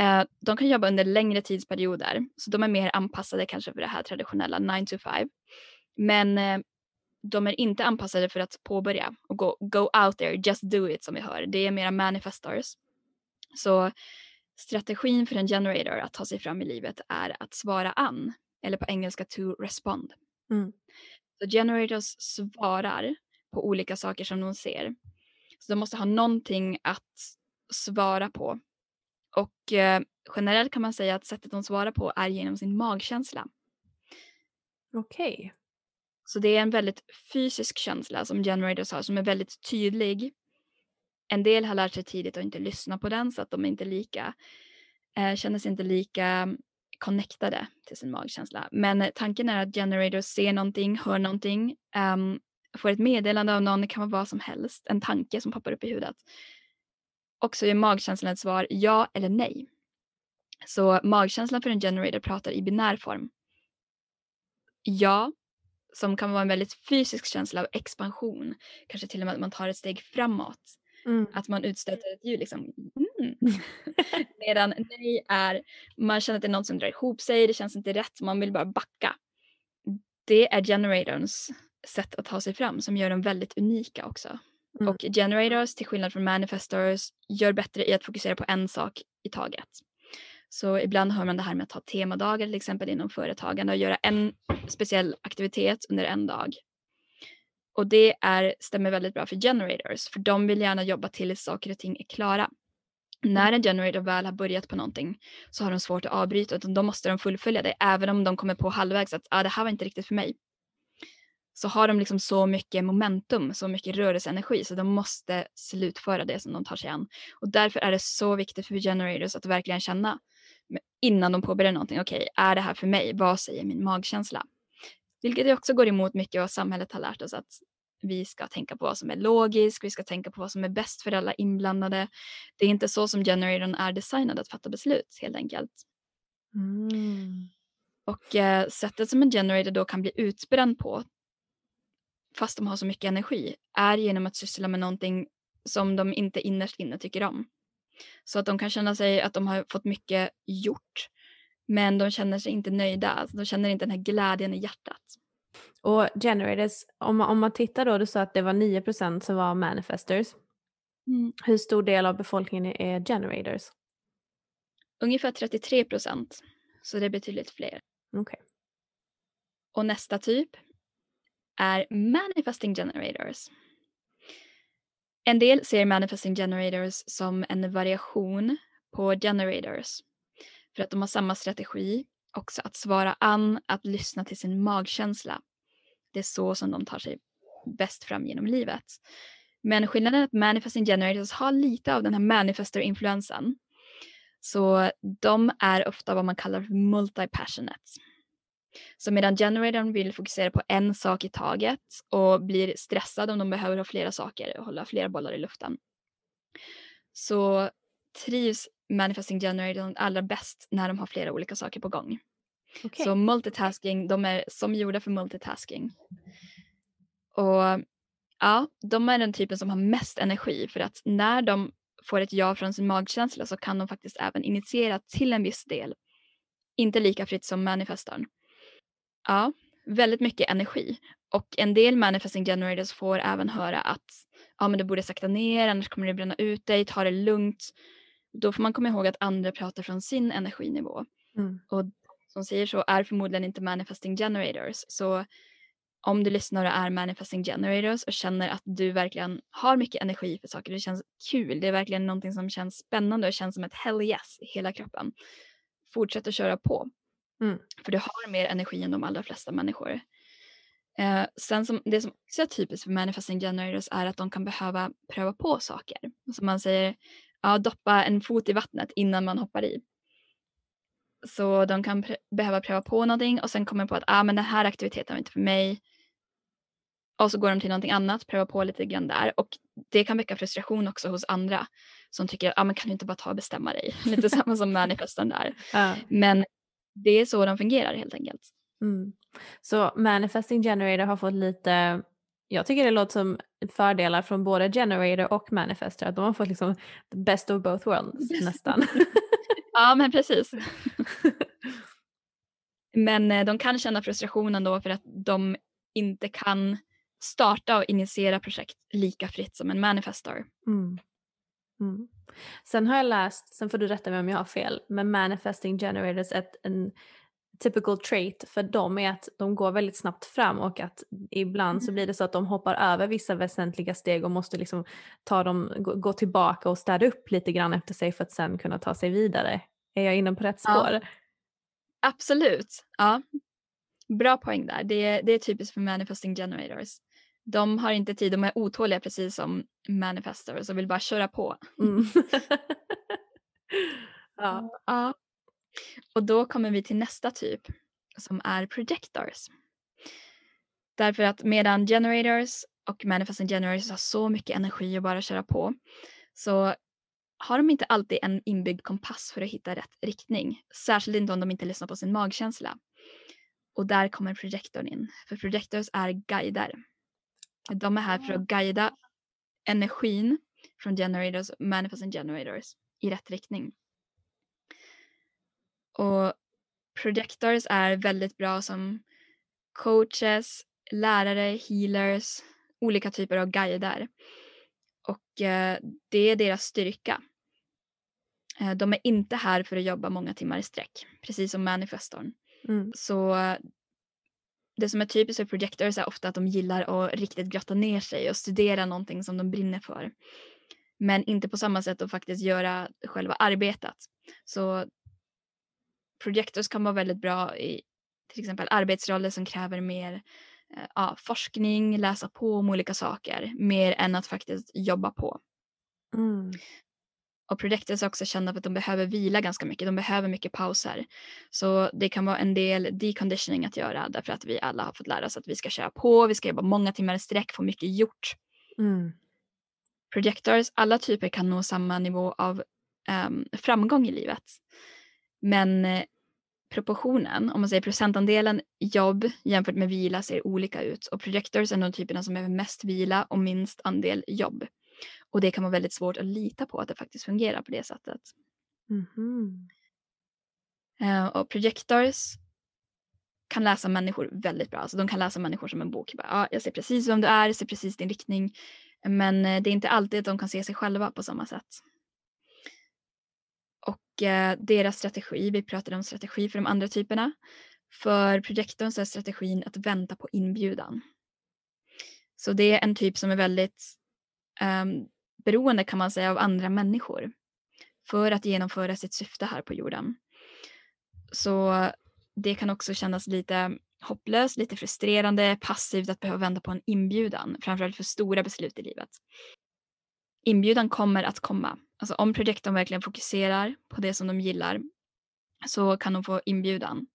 B: Eh, de kan jobba under längre tidsperioder så de är mer anpassade kanske för det här traditionella 9 to 5. Men eh, de är inte anpassade för att påbörja och gå go out there, just do it som vi hör. Det är mera manifestors. Så strategin för en generator att ta sig fram i livet är att svara an eller på engelska to respond. Mm. Så generators svarar på olika saker som de ser. Så de måste ha någonting att svara på. Och eh, generellt kan man säga att sättet de svarar på är genom sin magkänsla.
A: Okej. Okay.
B: Så det är en väldigt fysisk känsla som generators har som är väldigt tydlig. En del har lärt sig tidigt att inte lyssna på den så att de inte lika, eh, känner sig inte lika connectade till sin magkänsla. Men tanken är att generators ser någonting, hör någonting, um, får ett meddelande av någon, det kan vara vad som helst, en tanke som poppar upp i huvudet. Och så är magkänslan ett svar ja eller nej. Så magkänslan för en generator pratar i binär form. Ja, som kan vara en väldigt fysisk känsla av expansion, kanske till och med att man tar ett steg framåt. Mm. Att man utstöter ett ljud liksom. Mm. *laughs* Medan nej är, man känner att det är något som drar ihop sig, det känns inte rätt, man vill bara backa. Det är generatorns sätt att ta sig fram som gör dem väldigt unika också. Mm. Och generators till skillnad från manifestors gör bättre i att fokusera på en sak i taget. Så ibland hör man det här med att ha temadagar till exempel inom företagande och göra en speciell aktivitet under en dag. Och det är, stämmer väldigt bra för generators för de vill gärna jobba tills saker och ting är klara. När en generator väl har börjat på någonting så har de svårt att avbryta utan då måste de fullfölja det även om de kommer på halvvägs att ah, det här var inte riktigt för mig. Så har de liksom så mycket momentum, så mycket rörelseenergi så de måste slutföra det som de tar sig an. Och därför är det så viktigt för generators att verkligen känna innan de påbörjar någonting. Okej, okay, är det här för mig? Vad säger min magkänsla? Vilket också går emot mycket vad samhället har lärt oss att vi ska tänka på vad som är logiskt, vi ska tänka på vad som är bäst för alla inblandade. Det är inte så som generatorn är designad att fatta beslut helt enkelt. Mm. Och eh, sättet som en generator då kan bli utbränd på fast de har så mycket energi är genom att syssla med någonting som de inte innerst inne tycker om. Så att de kan känna sig att de har fått mycket gjort men de känner sig inte nöjda, alltså de känner inte den här glädjen i hjärtat.
A: Och generators, om man, om man tittar då, du sa att det var 9% som var manifestors.
B: Mm.
A: Hur stor del av befolkningen är generators?
B: Ungefär 33 procent. Så det är betydligt fler.
A: Okej.
B: Och nästa typ är manifesting generators. En del ser manifesting generators som en variation på generators. För att de har samma strategi, också att svara an, att lyssna till sin magkänsla. Det är så som de tar sig bäst fram genom livet. Men skillnaden är att manifesting generators har lite av den här manifester-influensen. Så de är ofta vad man kallar för multi-passionate. Så medan generatorn vill fokusera på en sak i taget och blir stressad om de behöver ha flera saker och hålla flera bollar i luften. Så trivs manifesting generatorn allra bäst när de har flera olika saker på gång.
A: Okej.
B: Så multitasking, de är som gjorda för multitasking. Och ja, de är den typen som har mest energi för att när de får ett ja från sin magkänsla så kan de faktiskt även initiera till en viss del. Inte lika fritt som manifestorn. Ja, väldigt mycket energi. Och en del manifesting generators får även höra att ja, men du borde sakta ner annars kommer det bränna ut dig, ta det lugnt. Då får man komma ihåg att andra pratar från sin energinivå.
A: Mm.
B: Och som säger så är förmodligen inte manifesting generators. Så om du lyssnar och är manifesting generators och känner att du verkligen har mycket energi för saker, det känns kul, det är verkligen någonting som känns spännande och känns som ett hell yes i hela kroppen. Fortsätt att köra på.
A: Mm.
B: För du har mer energi än de allra flesta människor. Eh, sen som, det som också är typiskt för manifesting generators är att de kan behöva pröva på saker. Som man säger, ja, doppa en fot i vattnet innan man hoppar i. Så de kan pr- behöva pröva på någonting och sen kommer på att ah, men den här aktiviteten var inte för mig. Och så går de till någonting annat, prövar på lite grann där. Och det kan väcka frustration också hos andra som tycker ah, men kan du inte bara ta och bestämma dig? *laughs* Lite samma som manifesten där.
A: Ja.
B: Men det är så de fungerar helt enkelt.
A: Mm. Så manifesting generator har fått lite, jag tycker det låter som fördelar från både generator och manifestor. Att de har fått liksom the best of both worlds *laughs* nästan. *laughs*
B: Ja men precis. *laughs* Men eh, de kan känna frustrationen då för att de inte kan starta och initiera projekt lika fritt som en manifestor.
A: Mm. Mm. Sen har jag läst, sen får du rätta mig om jag har fel, men manifesting generators ett, en typical trait för dem är att de går väldigt snabbt fram och att ibland så blir det så att de hoppar över vissa väsentliga steg och måste liksom ta dem, gå, tillbaka och städa upp lite grann efter sig för att sen kunna ta sig vidare. Är jag inne på rätt
B: Ja.
A: spår?
B: Absolut. Ja. Bra poäng där. Det är, det är typiskt för manifesting generators. De har inte tid, de är otåliga precis som manifestors och vill bara köra på.
A: Mm. *laughs* ja.
B: Ja. Och då kommer vi till nästa typ som är projectors. Därför att medan generators och manifesting generators har så mycket energi att bara köra på så har de inte alltid en inbyggd kompass för att hitta rätt riktning. Särskilt inte om de inte lyssnar på sin magkänsla. Och där kommer projektorn in. För projectors är guider. De är här för att guida energin från generators, manifesting generators i rätt riktning. Och projectors är väldigt bra som coaches, lärare, healers, olika typer av guider. Och eh, det är deras styrka. Eh, de är inte här för att jobba många timmar i sträck, precis som manifestorn.
A: Mm.
B: Så det som är typiskt för projectors är ofta att de gillar att riktigt grotta ner sig och studera någonting som de brinner för. Men inte på samma sätt att faktiskt göra själva arbetet. Så projectors kan vara väldigt bra i till exempel arbetsroller som kräver mer eh, ja, forskning, läsa på om olika saker, mer än att faktiskt jobba på.
A: Mm.
B: Och projectors är också kända för att de behöver vila ganska mycket, de behöver mycket pauser. Så det kan vara en del deconditioning att göra därför att vi alla har fått lära oss att vi ska köra på, vi ska jobba många timmar i sträck, få mycket gjort.
A: Mm.
B: Projectors, alla typer kan nå samma nivå av ehm, framgång i livet. Men eh, proportionen, om man säger procentandelen jobb jämfört med vila ser olika ut. Och projectors är de typerna som behöver mest vila och minst andel jobb. Och det kan vara väldigt svårt att lita på att det faktiskt fungerar på det sättet.
A: Mhm.
B: Eh, och projectors kan läsa människor väldigt bra. Alltså de kan läsa människor som en bok. Bara, ja, jag ser precis vem du är, jag ser precis din riktning. Men eh, det är inte alltid att de kan se sig själva på samma sätt. Och eh, deras strategi, vi pratade om strategi för de andra typerna. För projektorn så är strategin att vänta på inbjudan. Så det är en typ som är väldigt um, beroende kan man säga av andra människor för att genomföra sitt syfte här på jorden. Så det kan också kännas lite hopplöst, lite frustrerande, passivt att behöva vänta på en inbjudan, framförallt för stora beslut i livet. Inbjudan kommer att komma. Alltså om projektorn verkligen fokuserar på det som de gillar så kan de få inbjudan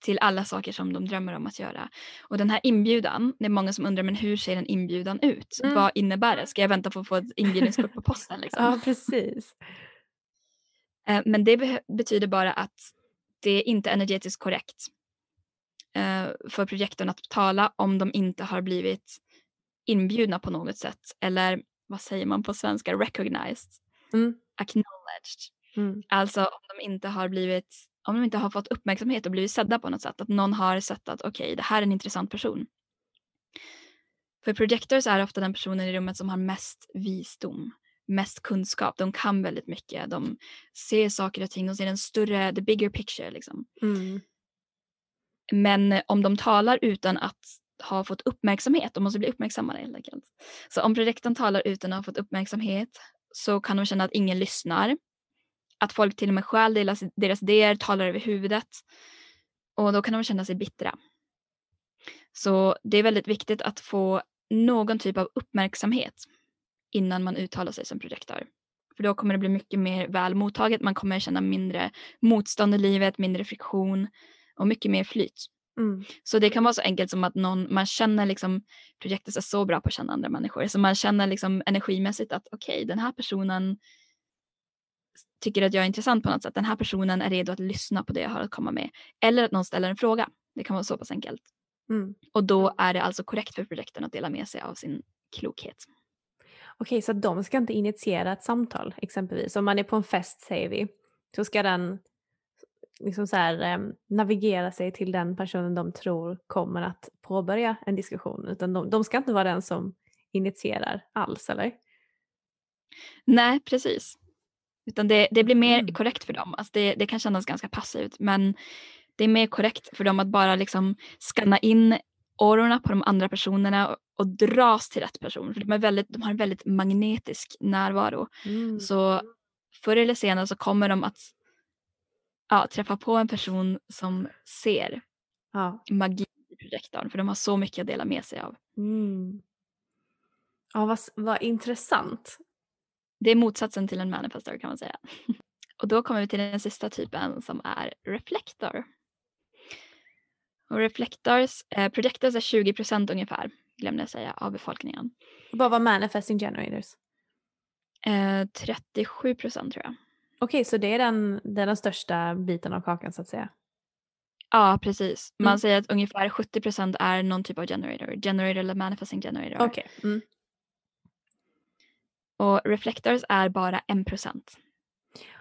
B: till alla saker som de drömmer om att göra. Och den här inbjudan, det är många som undrar men hur ser en inbjudan ut? Mm. Vad innebär det? Ska jag vänta på att få ett inbjudningskort på posten? Liksom?
A: ja, precis.
B: Eh, men det be betyder bara att det är inte energetiskt korrekt eh, för projektorn att tala om de inte har blivit inbjudna på något sätt. Eller vad säger man på svenska? Recognized. Mm. Acknowledged. Mm. Alltså om de inte har blivit om de inte har fått uppmärksamhet och blivit sedda på något sätt. Att någon har sett att okej, okay, det här är en intressant person. För projectors är ofta den personen i rummet som har mest visdom, mest kunskap. De kan väldigt mycket. De ser saker och ting. De ser en större, the bigger picture liksom. Mm. Men om de talar utan att ha fått uppmärksamhet, de måste bli uppmärksammade helt enkelt. Så om projektorn talar utan att ha fått uppmärksamhet så kan de känna att ingen lyssnar att folk till och med stjäl deras, deras idéer, talar över huvudet. Och då kan de känna sig bittra. Så det är väldigt viktigt att få någon typ av uppmärksamhet innan man uttalar sig som projektör. För då kommer det bli mycket mer väl mottaget. Man kommer känna mindre motstånd i livet, mindre friktion och mycket mer flyt. Mm. Så det kan vara så enkelt som att någon, man känner liksom, projektet är så bra på att känna andra människor. Så man känner liksom energimässigt att okej, okay, den här personen tycker att jag är intressant på något sätt. Den här personen är redo att lyssna på det jag har att komma med. Eller att någon ställer en fråga. Det kan vara så pass enkelt. Mm. Och då är det alltså korrekt för projekten att dela med sig av sin klokhet.
A: Okej, så de ska inte initiera ett samtal exempelvis. Om man är på en fest säger vi, så ska den liksom så här, eh, navigera sig till den personen de tror kommer att påbörja en diskussion. Utan de, de ska inte vara den som initierar alls, eller?
B: Nej, precis. Utan det, det blir mer mm. korrekt för dem. Alltså det, det kan kännas ganska passivt men det är mer korrekt för dem att bara liksom skanna in aurorna på de andra personerna och, och dras till rätt person. För de, är väldigt, de har en väldigt magnetisk närvaro. Mm. Så förr eller senare så kommer de att ja, träffa på en person som ser ja. magi i projektorn. För de har så mycket att dela med sig av. Mm.
A: Ja, vad, vad intressant.
B: Det är motsatsen till en manifestor kan man säga. *laughs* Och då kommer vi till den sista typen som är reflektor. Och reflectors, eh, projectors är 20 procent ungefär, glömde jag säga, av befolkningen.
A: Vad var manifesting generators?
B: Eh, 37 procent tror jag.
A: Okej, okay, så det är, den, det är den största biten av kakan så att säga?
B: Ja, precis. Man mm. säger att ungefär 70 procent är någon typ av generator. Generator eller manifesting generator.
A: Okay. Mm.
B: Och reflectors är bara en procent.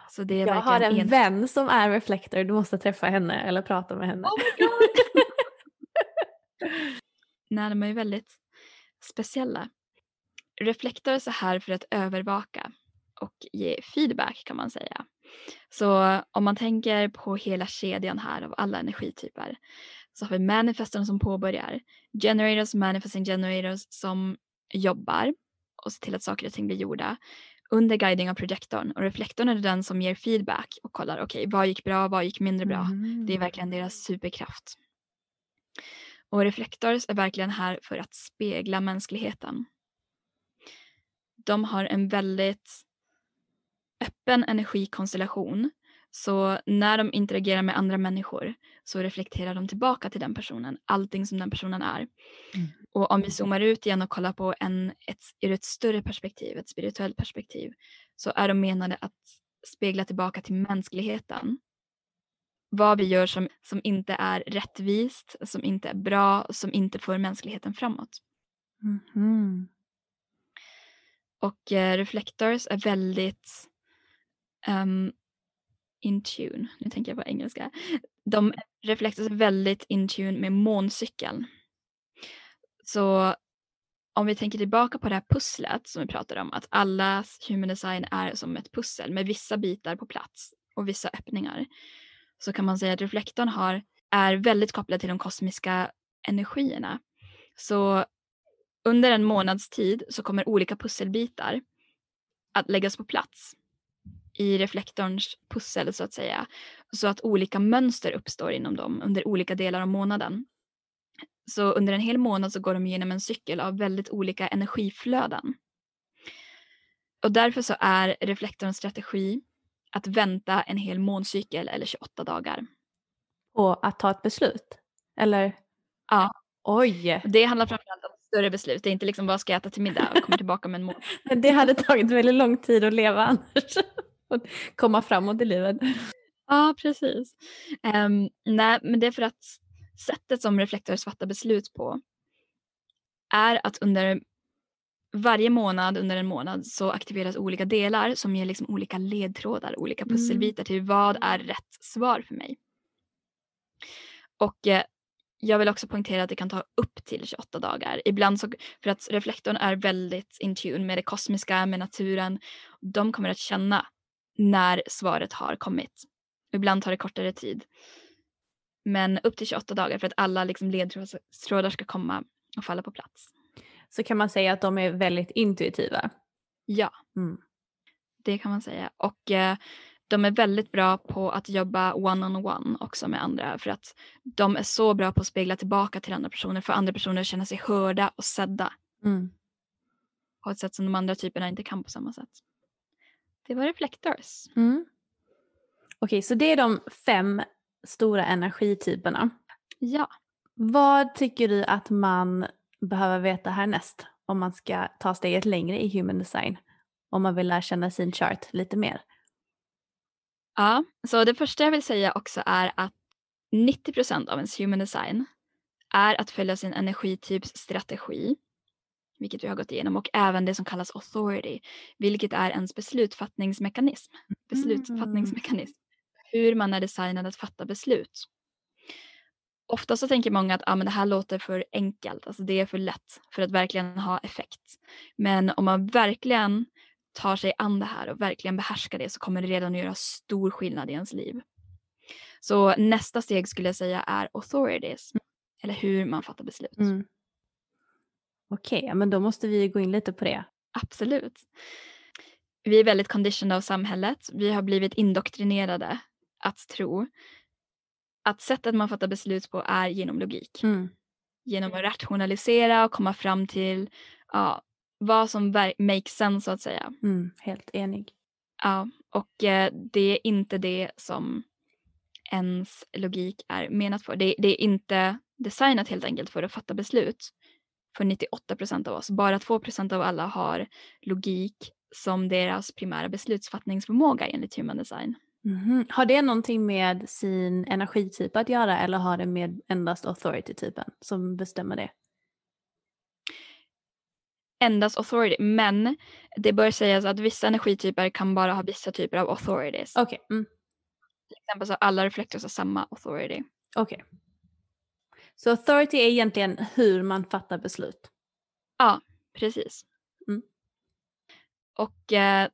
A: Så det är jag har en, en vän som är reflector, du måste träffa henne eller prata med henne. Oh my
B: God. *laughs* Nej, de är ju väldigt speciella. Reflectors är här för att övervaka och ge feedback kan man säga. Så om man tänker på hela kedjan här av alla energityper så har vi manifestorn som påbörjar, generators, manifesting generators som jobbar och se till att saker och ting blir gjorda under guiding av projektorn och reflektorn är den som ger feedback och kollar okej okay, vad gick bra, vad gick mindre bra. Mm. Det är verkligen deras superkraft. Och reflektors är verkligen här för att spegla mänskligheten. De har en väldigt öppen energikonstellation så när de interagerar med andra människor så reflekterar de tillbaka till den personen, allting som den personen är. Mm. Och om vi zoomar ut igen och kollar på en, ett, ur ett större perspektiv, ett spirituellt perspektiv, så är de menade att spegla tillbaka till mänskligheten. Vad vi gör som, som inte är rättvist, som inte är bra, som inte för mänskligheten framåt. Mm. Och eh, reflectors är väldigt um, in tune, nu tänker jag på engelska. de reflekterar väldigt in tune med måncykeln. Så om vi tänker tillbaka på det här pusslet som vi pratade om, att allas human design är som ett pussel med vissa bitar på plats och vissa öppningar. Så kan man säga att reflektorn har, är väldigt kopplad till de kosmiska energierna. Så under en månads tid så kommer olika pusselbitar att läggas på plats i reflektorns pussel så att säga. Så att olika mönster uppstår inom dem under olika delar av månaden. Så under en hel månad så går de igenom en cykel av väldigt olika energiflöden. Och därför så är reflektorns strategi att vänta en hel måncykel eller 28 dagar.
A: Och att ta ett beslut? Eller?
B: Ja.
A: Oj!
B: Det handlar framförallt om större beslut. Det är inte liksom bara ska jag äta till middag och komma tillbaka med en månad. *laughs*
A: det hade tagit väldigt lång tid att leva annars. Och komma framåt i livet.
B: Ja, precis. Um, nej, men det är för att sättet som reflektorer fattar beslut på är att under varje månad under en månad så aktiveras olika delar som ger liksom olika ledtrådar, olika mm. pusselbitar till vad är rätt svar för mig. Och eh, jag vill också poängtera att det kan ta upp till 28 dagar. Ibland så, för att reflektorn är väldigt in tune med det kosmiska, med naturen. De kommer att känna när svaret har kommit. Ibland tar det kortare tid. Men upp till 28 dagar för att alla liksom ledtrådar ska komma och falla på plats.
A: Så kan man säga att de är väldigt intuitiva?
B: Ja, mm. det kan man säga. Och eh, de är väldigt bra på att jobba one-on-one också med andra för att de är så bra på att spegla tillbaka till andra personer för andra personer att känna sig hörda och sedda. Mm. På ett sätt som de andra typerna inte kan på samma sätt. Det var reflectors. Mm.
A: Okej, okay, så det är de fem stora energityperna.
B: Ja.
A: Vad tycker du att man behöver veta härnäst om man ska ta steget längre i human design? Om man vill lära känna sin chart lite mer.
B: Ja, så det första jag vill säga också är att 90% av ens human design är att följa sin energityps strategi, vilket vi har gått igenom, och även det som kallas authority, vilket är ens beslutsfattningsmekanism. Beslutsfattningsmekanism. Hur man är designad att fatta beslut. Ofta så tänker många att ah, men det här låter för enkelt, alltså det är för lätt för att verkligen ha effekt. Men om man verkligen tar sig an det här och verkligen behärskar det så kommer det redan att göra stor skillnad i ens liv. Så nästa steg skulle jag säga är authorities, mm. eller hur man fattar beslut. Mm.
A: Okej, okay, men då måste vi gå in lite på det.
B: Absolut. Vi är väldigt conditioned av samhället. Vi har blivit indoktrinerade att tro att sättet man fattar beslut på är genom logik. Mm. Genom att rationalisera och komma fram till ja, vad som makes sense så att säga.
A: Mm, helt enig.
B: Ja, och eh, det är inte det som ens logik är menat för. Det, det, är inte designat helt enkelt för att fatta beslut för 98 procent av oss. Bara 2 procent av alla har logik som deras primära beslutsfattningsförmåga enligt human design.
A: Mm-hmm. Har det någonting med sin energityp att göra eller har det med endast authority-typen som bestämmer det?
B: endast authority men det bör sägas att vissa energityper kan bara ha vissa typer av authorities.
A: Okej. Okay. Mm.
B: Till exempel så alla reflectors har samma authority.
A: Okej. Okay. Så authority är egentligen hur man fattar beslut?
B: Ja, precis. Mm. Och eh,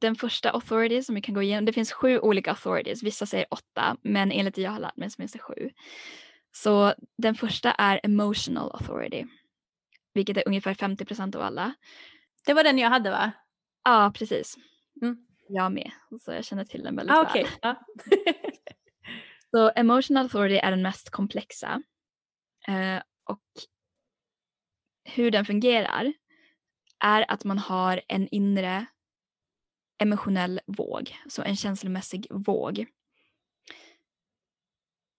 B: den första authority som vi kan gå igenom, det finns sju olika authorities, vissa säger åtta, men enligt det jag har lärt mig så finns det sju. Så den första är emotional authority vilket är ungefär 50 procent av alla.
A: Det var den jag hade va?
B: Ja, precis. Mm. Jag med, så jag känner till den väldigt
A: ah, okay. väl. Ah. *laughs*
B: så emotional authority är den mest komplexa. Eh, och hur den fungerar är att man har en inre emotionell våg, så en känslomässig våg.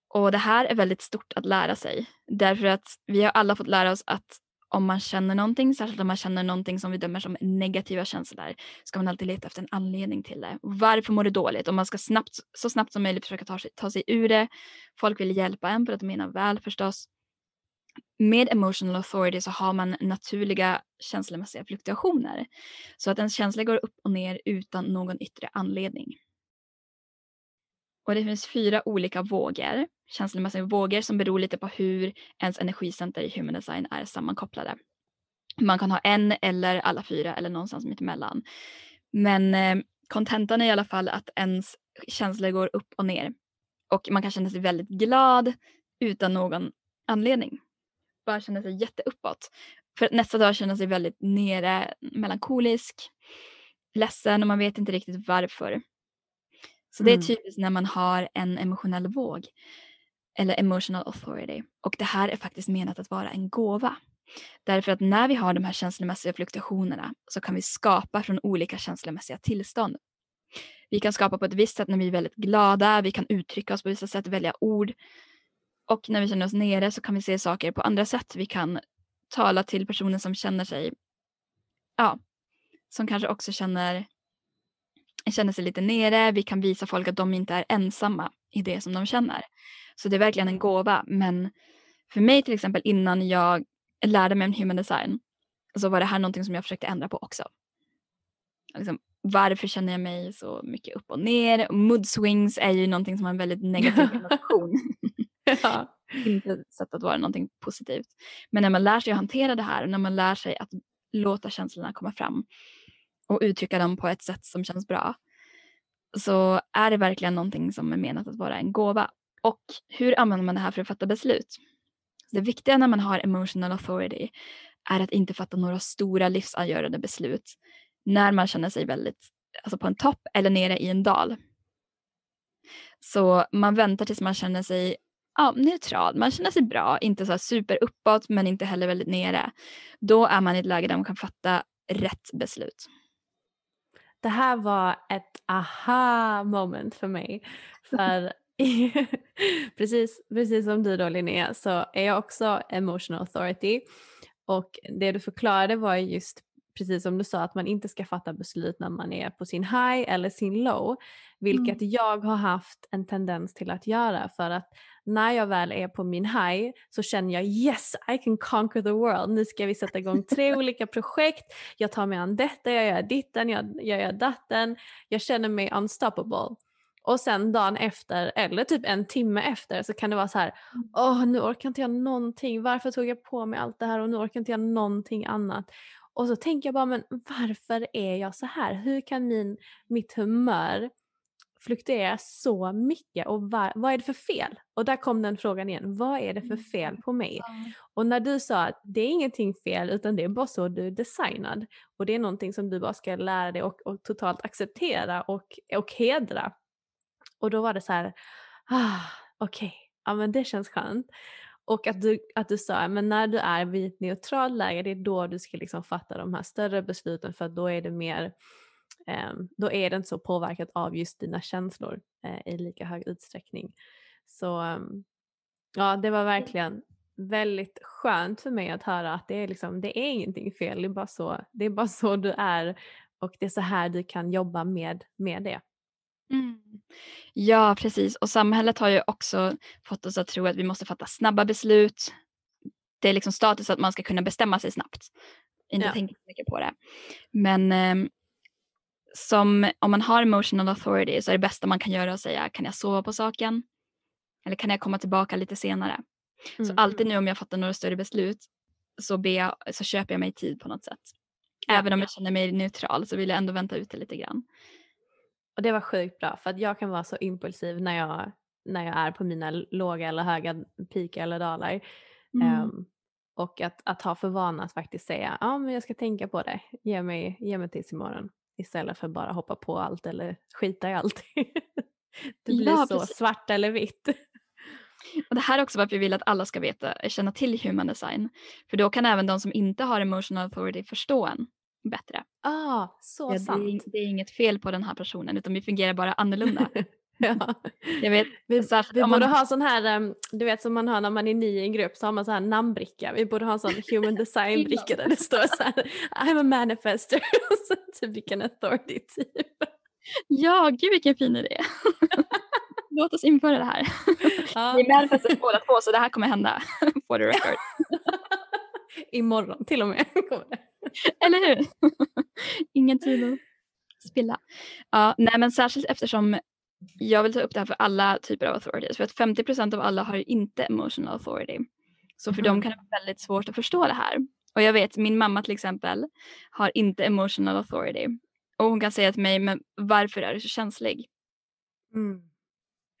B: Och det här är väldigt stort att lära sig därför att vi har alla fått lära oss att om man känner någonting, särskilt om man känner någonting som vi dömer som negativa känslor, ska man alltid leta efter en anledning till det. Varför mår du dåligt? Och man ska snabbt, så snabbt som möjligt försöka ta sig, ta sig ur det. Folk vill hjälpa en för att de menar väl förstås. Med emotional authority så har man naturliga känslomässiga fluktuationer. Så att ens känsla går upp och ner utan någon yttre anledning. Och det finns fyra olika vågor, känslomässiga vågor som beror lite på hur ens energicenter i human design är sammankopplade. Man kan ha en eller alla fyra eller någonstans mittemellan. Men eh, kontentan är i alla fall att ens känslor går upp och ner. Och man kan känna sig väldigt glad utan någon anledning. Bara känna sig jätteuppåt. För nästa dag känna sig väldigt nere, melankolisk, ledsen och man vet inte riktigt varför. Så det är
A: Mm.
B: typiskt när man har en emotionell våg eller emotional authority. Och det här är faktiskt menat att vara en gåva. Därför att när vi har de här känslomässiga fluktuationerna så kan vi skapa från olika känslomässiga tillstånd. Vi kan skapa på ett visst sätt när vi är väldigt glada, vi kan uttrycka oss på vissa sätt, välja ord. Och när vi känner oss nere så kan vi se saker på andra sätt. Vi kan tala till personer som känner sig, ja, som kanske också känner, känner sig lite nere. Vi kan visa folk att de inte är ensamma i det som de känner. Så det är verkligen en gåva. Men för mig till exempel innan jag lärde mig om human design så var det här någonting som jag försökte ändra på också. Liksom, varför känner jag mig så mycket upp och ner? Mood swings är ju någonting som har en väldigt negativ *laughs* konnotation. *laughs*
A: Ja.
B: inte sett att vara någonting positivt. Men när man lär sig att hantera det här, när man lär sig att låta känslorna komma fram och uttrycka dem på ett sätt som känns bra så är det verkligen någonting som är menat att vara en gåva. Och hur använder man det här för att fatta beslut? Det viktiga när man har emotional authority är att inte fatta några stora livsavgörande beslut när man känner sig väldigt alltså på en topp eller nere i en dal. Så man väntar tills man känner sig ja, neutral. Man känner sig bra, inte så super uppåt men inte heller väldigt nere. Då är man i ett läge där man kan fatta rätt beslut.
A: Det här var ett aha moment för mig. För *laughs* precis, precis som du då Linnea så är jag också emotional authority. Och det du förklarade var ju just precis som du sa att man inte ska fatta beslut när man är på sin high eller sin low. Vilket jag har haft en tendens till att göra för att när jag väl är på min high så känner jag yes I can conquer the world. Nu ska vi sätta igång tre *laughs* olika projekt. Jag tar mig an detta, jag gör ditten, jag, jag gör datten. Jag känner mig unstoppable. Och sen dagen efter eller typ en timme efter så kan det vara så här åh nu orkar inte jag någonting, varför tog jag på mig allt det här och nu orkar inte jag någonting annat. Och så tänker jag bara men varför är jag så här? Hur kan min, mitt humör fluktuera så mycket och var, vad är det för fel? Och där kom den frågan igen, vad är det för fel på mig? Och när du sa att det är ingenting fel utan det är bara så du är designad och det är någonting som du bara ska lära dig och, och totalt acceptera och, och hedra. Och då var det så här, ah, okej, okay. ja men det känns skönt. Och att du, att du sa, men när du är vid ett neutralt läge, det är då du ska liksom fatta de här större besluten för då är det mer, då är det inte så påverkat av just dina känslor eh, i lika hög utsträckning. Så eh, ja, det var verkligen väldigt skönt för mig att höra att det är, liksom, det är ingenting fel, det är, bara så, det är bara så du är och det är så här du kan jobba med, med det.
B: Mm. Ja, precis. Och samhället har ju också fått oss att tro att vi måste fatta snabba beslut. Det är liksom status att man ska kunna bestämma sig snabbt. Inte
A: Ja.
B: tänka så mycket på det. Men eh, som, om man har emotional authority så är det bästa man kan göra att säga kan jag sova på saken? Eller kan jag komma tillbaka lite senare? Så
A: Mm.
B: alltid nu om jag fattar några större beslut så, ber jag, så köper jag mig tid på något sätt. Även om jag känner mig neutral så vill jag ändå vänta ut det lite grann.
A: Och det var sjukt bra för att jag kan vara så impulsiv när jag, när jag är på mina låga eller höga pikar eller dalar.
B: Mm.
A: Ehm, och att, att ha för vana att faktiskt säga ja men jag ska tänka på det, ge mig, ge mig tills imorgon. Istället för bara hoppa på allt eller skita i allt. *laughs* det blir
B: Ja,
A: så
B: precis.
A: svart eller vitt.
B: Och det här är också varför vi vill att alla ska veta, känna till human design. För då kan även de som inte har emotional authority förstå en bättre.
A: Ah, så
B: Ja, det,
A: sant.
B: är, det är inget fel på den här personen utan vi fungerar bara annorlunda. *laughs* *laughs*
A: ja.
B: Jag vet,
A: Vi,
B: särskilt
A: vi
B: man-
A: borde ha *laughs* sån här, um, du vet som man har när man är ny i en grupp så har man sån här namnbricka. Vi borde ha en sån human *laughs* design bricka där det står så här I'm a manifester och så typ vilken authority typ.
B: ja, gud vilken fin idé. Låt oss införa det här.
A: Ja.
B: Vi är manifestors båda två så det här kommer hända. For the record.
A: Imorgon till och med.
B: Eller hur? Ingen tid att spilla. Ja, nej men särskilt eftersom jag vill ta upp det här för alla typer av authorities. För att 50% av alla har inte emotional authority. Så för
A: Mhm.
B: dem kan det vara väldigt svårt att förstå det här. Och jag vet, min mamma till exempel har inte emotional authority. Och hon kan säga till mig, men varför är du så känslig?
A: Mm.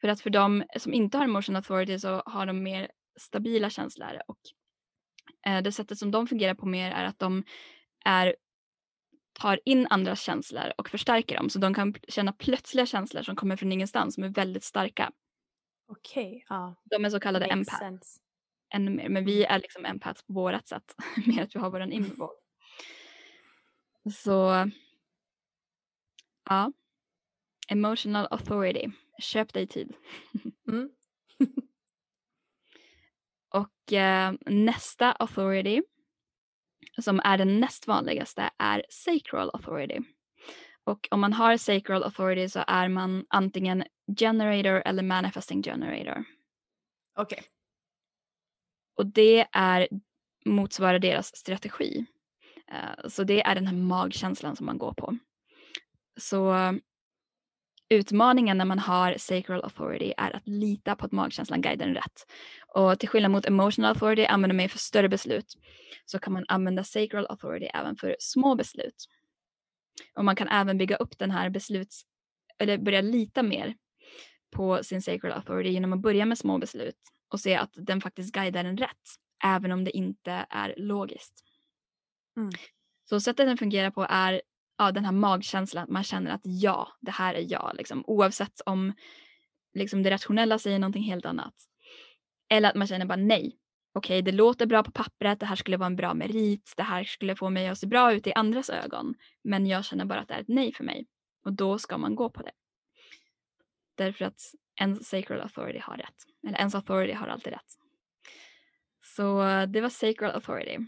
B: För att för de som inte har emotional authority så har de mer stabila känslor. Och eh, det sättet som de fungerar på mer är att de är, tar in andras känslor och förstärker dem. Så de kan känna plötsliga känslor som kommer från ingenstans som är väldigt starka.
A: Okej, ja.
B: De är så kallade empaths.
A: sense.
B: ännu mer. Men vi är liksom empaths på vårat sätt. *laughs* mer att vi har våran inre Så ja. Emotional authority. Köp dig tid. *laughs*
A: Mm.
B: Och eh, nästa authority som är den näst vanligaste är sacral authority. Och om man har sacral authority så är man antingen generator eller manifesting generator.
A: Okej.
B: Och det är motsvarar deras strategi. Eh, Så det är den här magkänslan som man går på. Så utmaningen när man har sacral authority är att lita på att magkänslan guidar en rätt. Och till skillnad mot emotional authority använder mig för större beslut så kan man använda sacral authority även för små beslut. Och man kan även bygga upp den här besluts eller börja lita mer på sin sacral authority genom att börja med små beslut och se att den faktiskt guidar en rätt även om det inte är logiskt.
A: Mm.
B: Så sättet den fungerar på är ja, den här magkänslan, att man känner att ja, det här är jag, liksom, oavsett om liksom, det rationella säger någonting helt annat. Eller att man känner bara nej. Okej, det låter bra på pappret, det här skulle vara en bra merit, det här skulle få mig att se bra ut i andras ögon. Men jag känner bara att det är ett nej för mig. Och då ska man gå på det. Därför att en sacral authority har rätt. Eller ens authority har alltid rätt. Så det var sacral authority.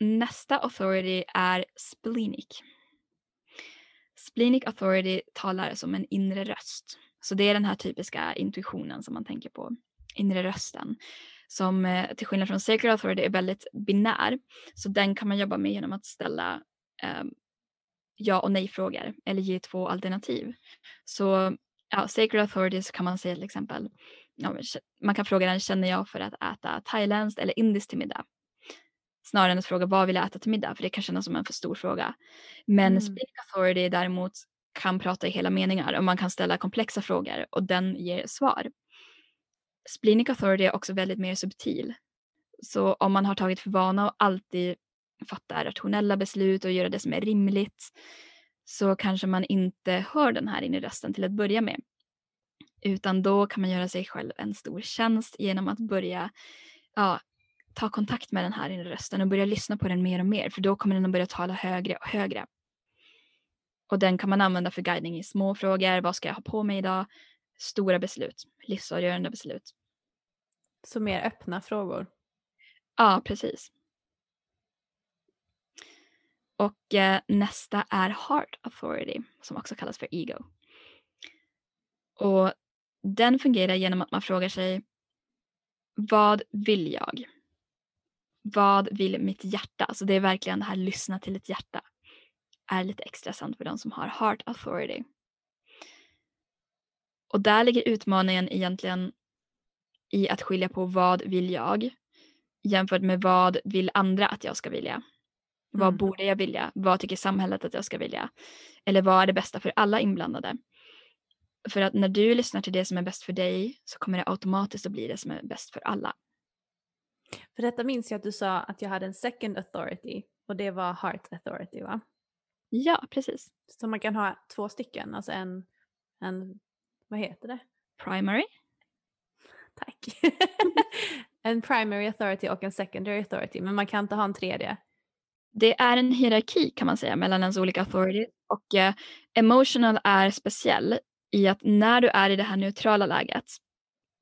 B: Nästa authority är splenic. Splenic authority talar som en inre röst. Så det är den här typiska intuitionen som man tänker på. Inre rösten. Som eh, till skillnad från sacred authority är väldigt binär. Så den kan man jobba med genom att ställa eh, ja och nej-frågor. Eller ge två alternativ. Så ja, sacred authority så kan man säga till exempel. Ja, man kan fråga den, känner jag för att äta thailändskt eller indiskt till middag? Snarare än att fråga vad vill jag äta till middag? För det kan kännas som en för stor fråga. Men
A: Mm.
B: splenic authority däremot kan prata i hela meningar och man kan ställa komplexa frågor och den ger svar. Splenic authority är också väldigt mer subtil. Så om man har tagit för vana att alltid fatta rationella beslut och göra det som är rimligt så kanske man inte hör den här inre rösten till att börja med. Utan då kan man göra sig själv en stor tjänst genom att börja ja, ta kontakt med den här inre rösten och börja lyssna på den mer och mer för då kommer den att börja tala högre och högre. Och den kan man använda för guidning i små frågor. Vad ska jag ha på mig idag? Stora beslut, livsavgörande beslut.
A: Så mer öppna frågor.
B: Ja, precis. Och eh, nästa är Heart Authority som också kallas för Ego. Och den fungerar genom att man frågar sig vad vill jag? Vad vill mitt hjärta? Alltså det är verkligen det här lyssna till ett hjärta. Är lite extra sant för de som har Heart Authority. Och där ligger utmaningen egentligen i att skilja på vad vill jag jämfört med vad vill andra att jag ska vilja. Vad
A: Mm.
B: borde jag vilja? Vad tycker samhället att jag ska vilja? Eller vad är det bästa för alla inblandade? För att när du lyssnar till det som är bäst för dig så kommer det automatiskt att bli det som är bäst för alla.
A: För detta minns jag att du sa att jag hade en second authority och det var heart authority va?
B: Ja, precis.
A: Så man kan ha två stycken, alltså en, en vad heter det?
B: Primary.
A: Tack. *laughs* en primary authority och en secondary authority, men man kan inte ha en tredje.
B: Det är en hierarki kan man säga mellan ens olika authority och eh, emotional är speciell i att när du är i det här neutrala läget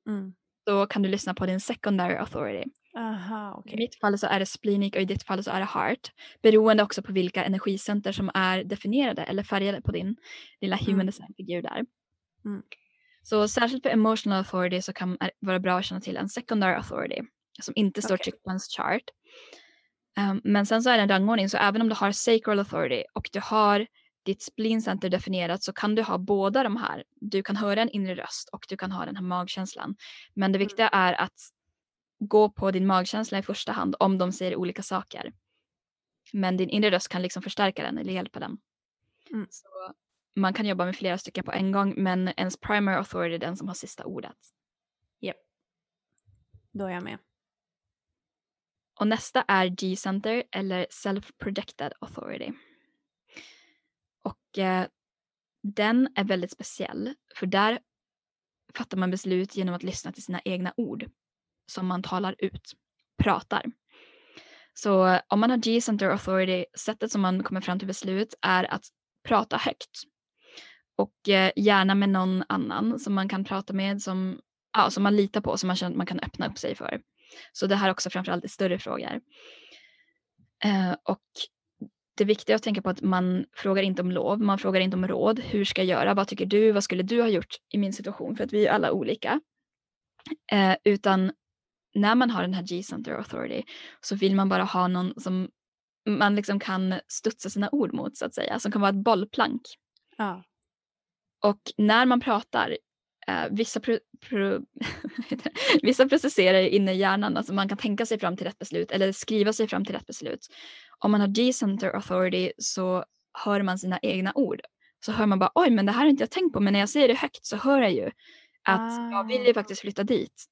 A: Mm.
B: då kan du lyssna på din secondary authority.
A: Aha,
B: I
A: okej.
B: mitt fall så är det splenic och i ditt fall så är det heart. Beroende också på vilka energicenter som är definierade eller färgade på din lilla human
A: Mm.
B: design-figur där.
A: Mm.
B: Så särskilt för emotional authority så kan det vara bra att känna till en secondary authority som inte står
A: Okej.
B: tryckt på ens chart. Um, men sen så är det en rangordning så även om du har sacral authority och du har ditt spleen center definierat så kan du ha båda de här. Du kan höra en inre röst och du kan ha den här magkänslan. Men det viktiga är att gå på din magkänsla i första hand om de säger olika saker. Men din inre röst kan liksom förstärka den eller hjälpa den.
A: Mm.
B: Så man kan jobba med flera stycken på en gång men ens primary authority är den som har sista ordet.
A: Japp. Då är jag med.
B: Och nästa är G-center eller self-projected authority. Och eh, den är väldigt speciell för där fattar man beslut genom att lyssna till sina egna ord som man talar ut, pratar. Så om man har G-center authority, sättet som man kommer fram till beslut är att prata högt. Och eh, gärna med någon annan som man kan prata med, som, ja, som man litar på, som man känner att man kan öppna upp sig för. Så det här är också framförallt i större frågor. Eh, och det viktiga att tänka på att man frågar inte om lov, man frågar inte om råd. Hur ska jag göra? Vad tycker du? Vad skulle du ha gjort i min situation? För att vi är alla olika. Eh, utan när man har den här G-center authority så vill man bara ha någon som man liksom kan studsa sina ord mot så att säga, som kan vara ett bollplank.
A: Ja.
B: Och när man pratar, eh, vissa, pro, pro, *laughs* vissa processerar inne i hjärnan, alltså man kan tänka sig fram till rätt beslut eller skriva sig fram till rätt beslut. Om man har G-center authority så hör man sina egna ord. Så hör man bara oj men det här har inte jag tänkt på men när jag säger det högt så hör jag ju att
A: Ah.
B: jag vill ju faktiskt flytta dit.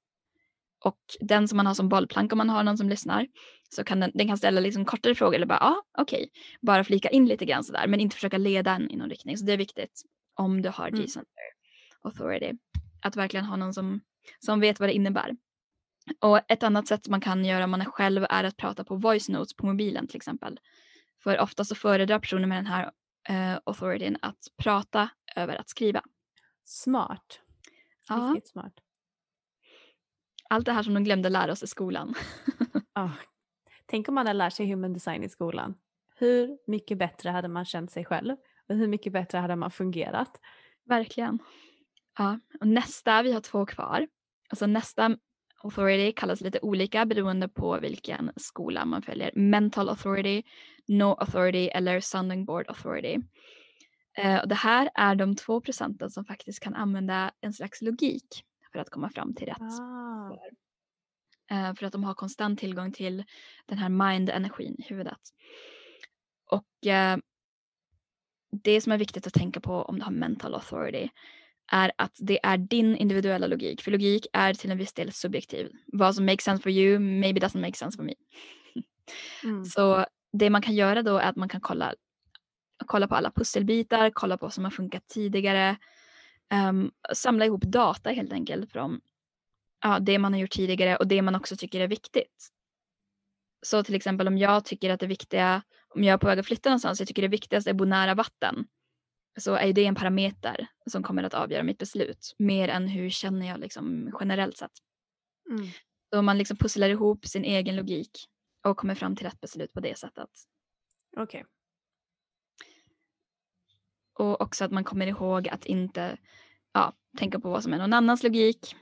B: Och den som man har som bollplank om man har någon som lyssnar så kan den, den kan ställa liksom kortare frågor eller bara ja ah, okej bara flika in lite grann sådär men inte försöka leda en i någon riktning. Så det är viktigt om du har
A: Mm.
B: G-center authority att verkligen ha någon som, som vet vad det innebär. Och ett annat sätt man kan göra om man är själv är att prata på voice notes på mobilen till exempel. För ofta så föredrar personer med den här uh, authorityn att prata över att skriva.
A: Smart.
B: Ja,
A: Riktigt smart.
B: Allt det här som de glömde lära oss i skolan.
A: Ja. *laughs* Tänk om man hade lärt sig human design i skolan. Hur mycket bättre hade man känt sig själv? Och hur mycket bättre hade man fungerat?
B: Verkligen. Ja, och nästa, vi har två kvar. Alltså nästa authority kallas lite olika beroende på vilken skola man följer. Mental authority, no authority eller sounding board authority. Eh, och det här är de två procenten som faktiskt kan använda en slags logik för att komma fram till rätt
A: Ah.
B: Eh, för att de har konstant tillgång till den här mind-energin i huvudet. Och eh, det som är viktigt att tänka på om du har mental authority är att det är din individuella logik. För logik är till en viss del subjektiv. Vad som makes sense for you maybe doesn't make sense for me.
A: Mm.
B: Så det man kan göra då är att man kan kolla, kolla på alla pusselbitar, kolla på vad som har funkat tidigare. Ehm, samla ihop data helt enkelt från ja, det man har gjort tidigare och det man också tycker är viktigt. Så till exempel om jag tycker att det viktiga, om jag är på väg att flytta någonstans, jag tycker det viktigaste är att bo nära vatten. Så är det en parameter som kommer att avgöra mitt beslut. Mer än hur känner jag liksom generellt sett.
A: Mm.
B: Så man liksom pusslar ihop sin egen logik och kommer fram till rätt beslut på det sättet.
A: Okej.
B: Och också att man kommer ihåg att inte ja, tänka på vad som är någon annans logik.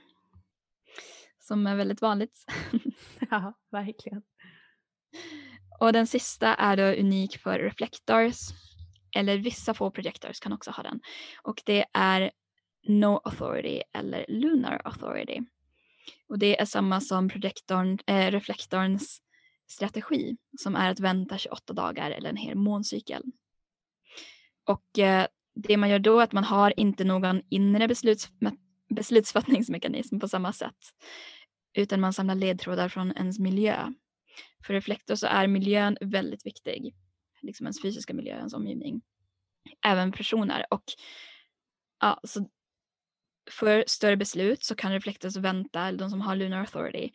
B: Som är väldigt vanligt. *laughs*
A: Ja, verkligen.
B: Och den sista är då unik för reflectors. Eller vissa få projectors kan också ha den. Och det är no authority eller lunar authority. Och det är samma som projektorn, eh, reflektorns strategi som är att vänta 28 dagar eller en hel måncykel. Och eh, det man gör då är att man har inte någon inre besluts, beslutsfattningsmekanism på samma sätt. Utan man samlar ledtrådar från ens miljö. För reflektor så är miljön väldigt viktig. Liksom ens fysiska miljö, ens omgivning. Även personer. Och ja, så för större beslut så kan reflektors vänta, eller de som har lunar authority,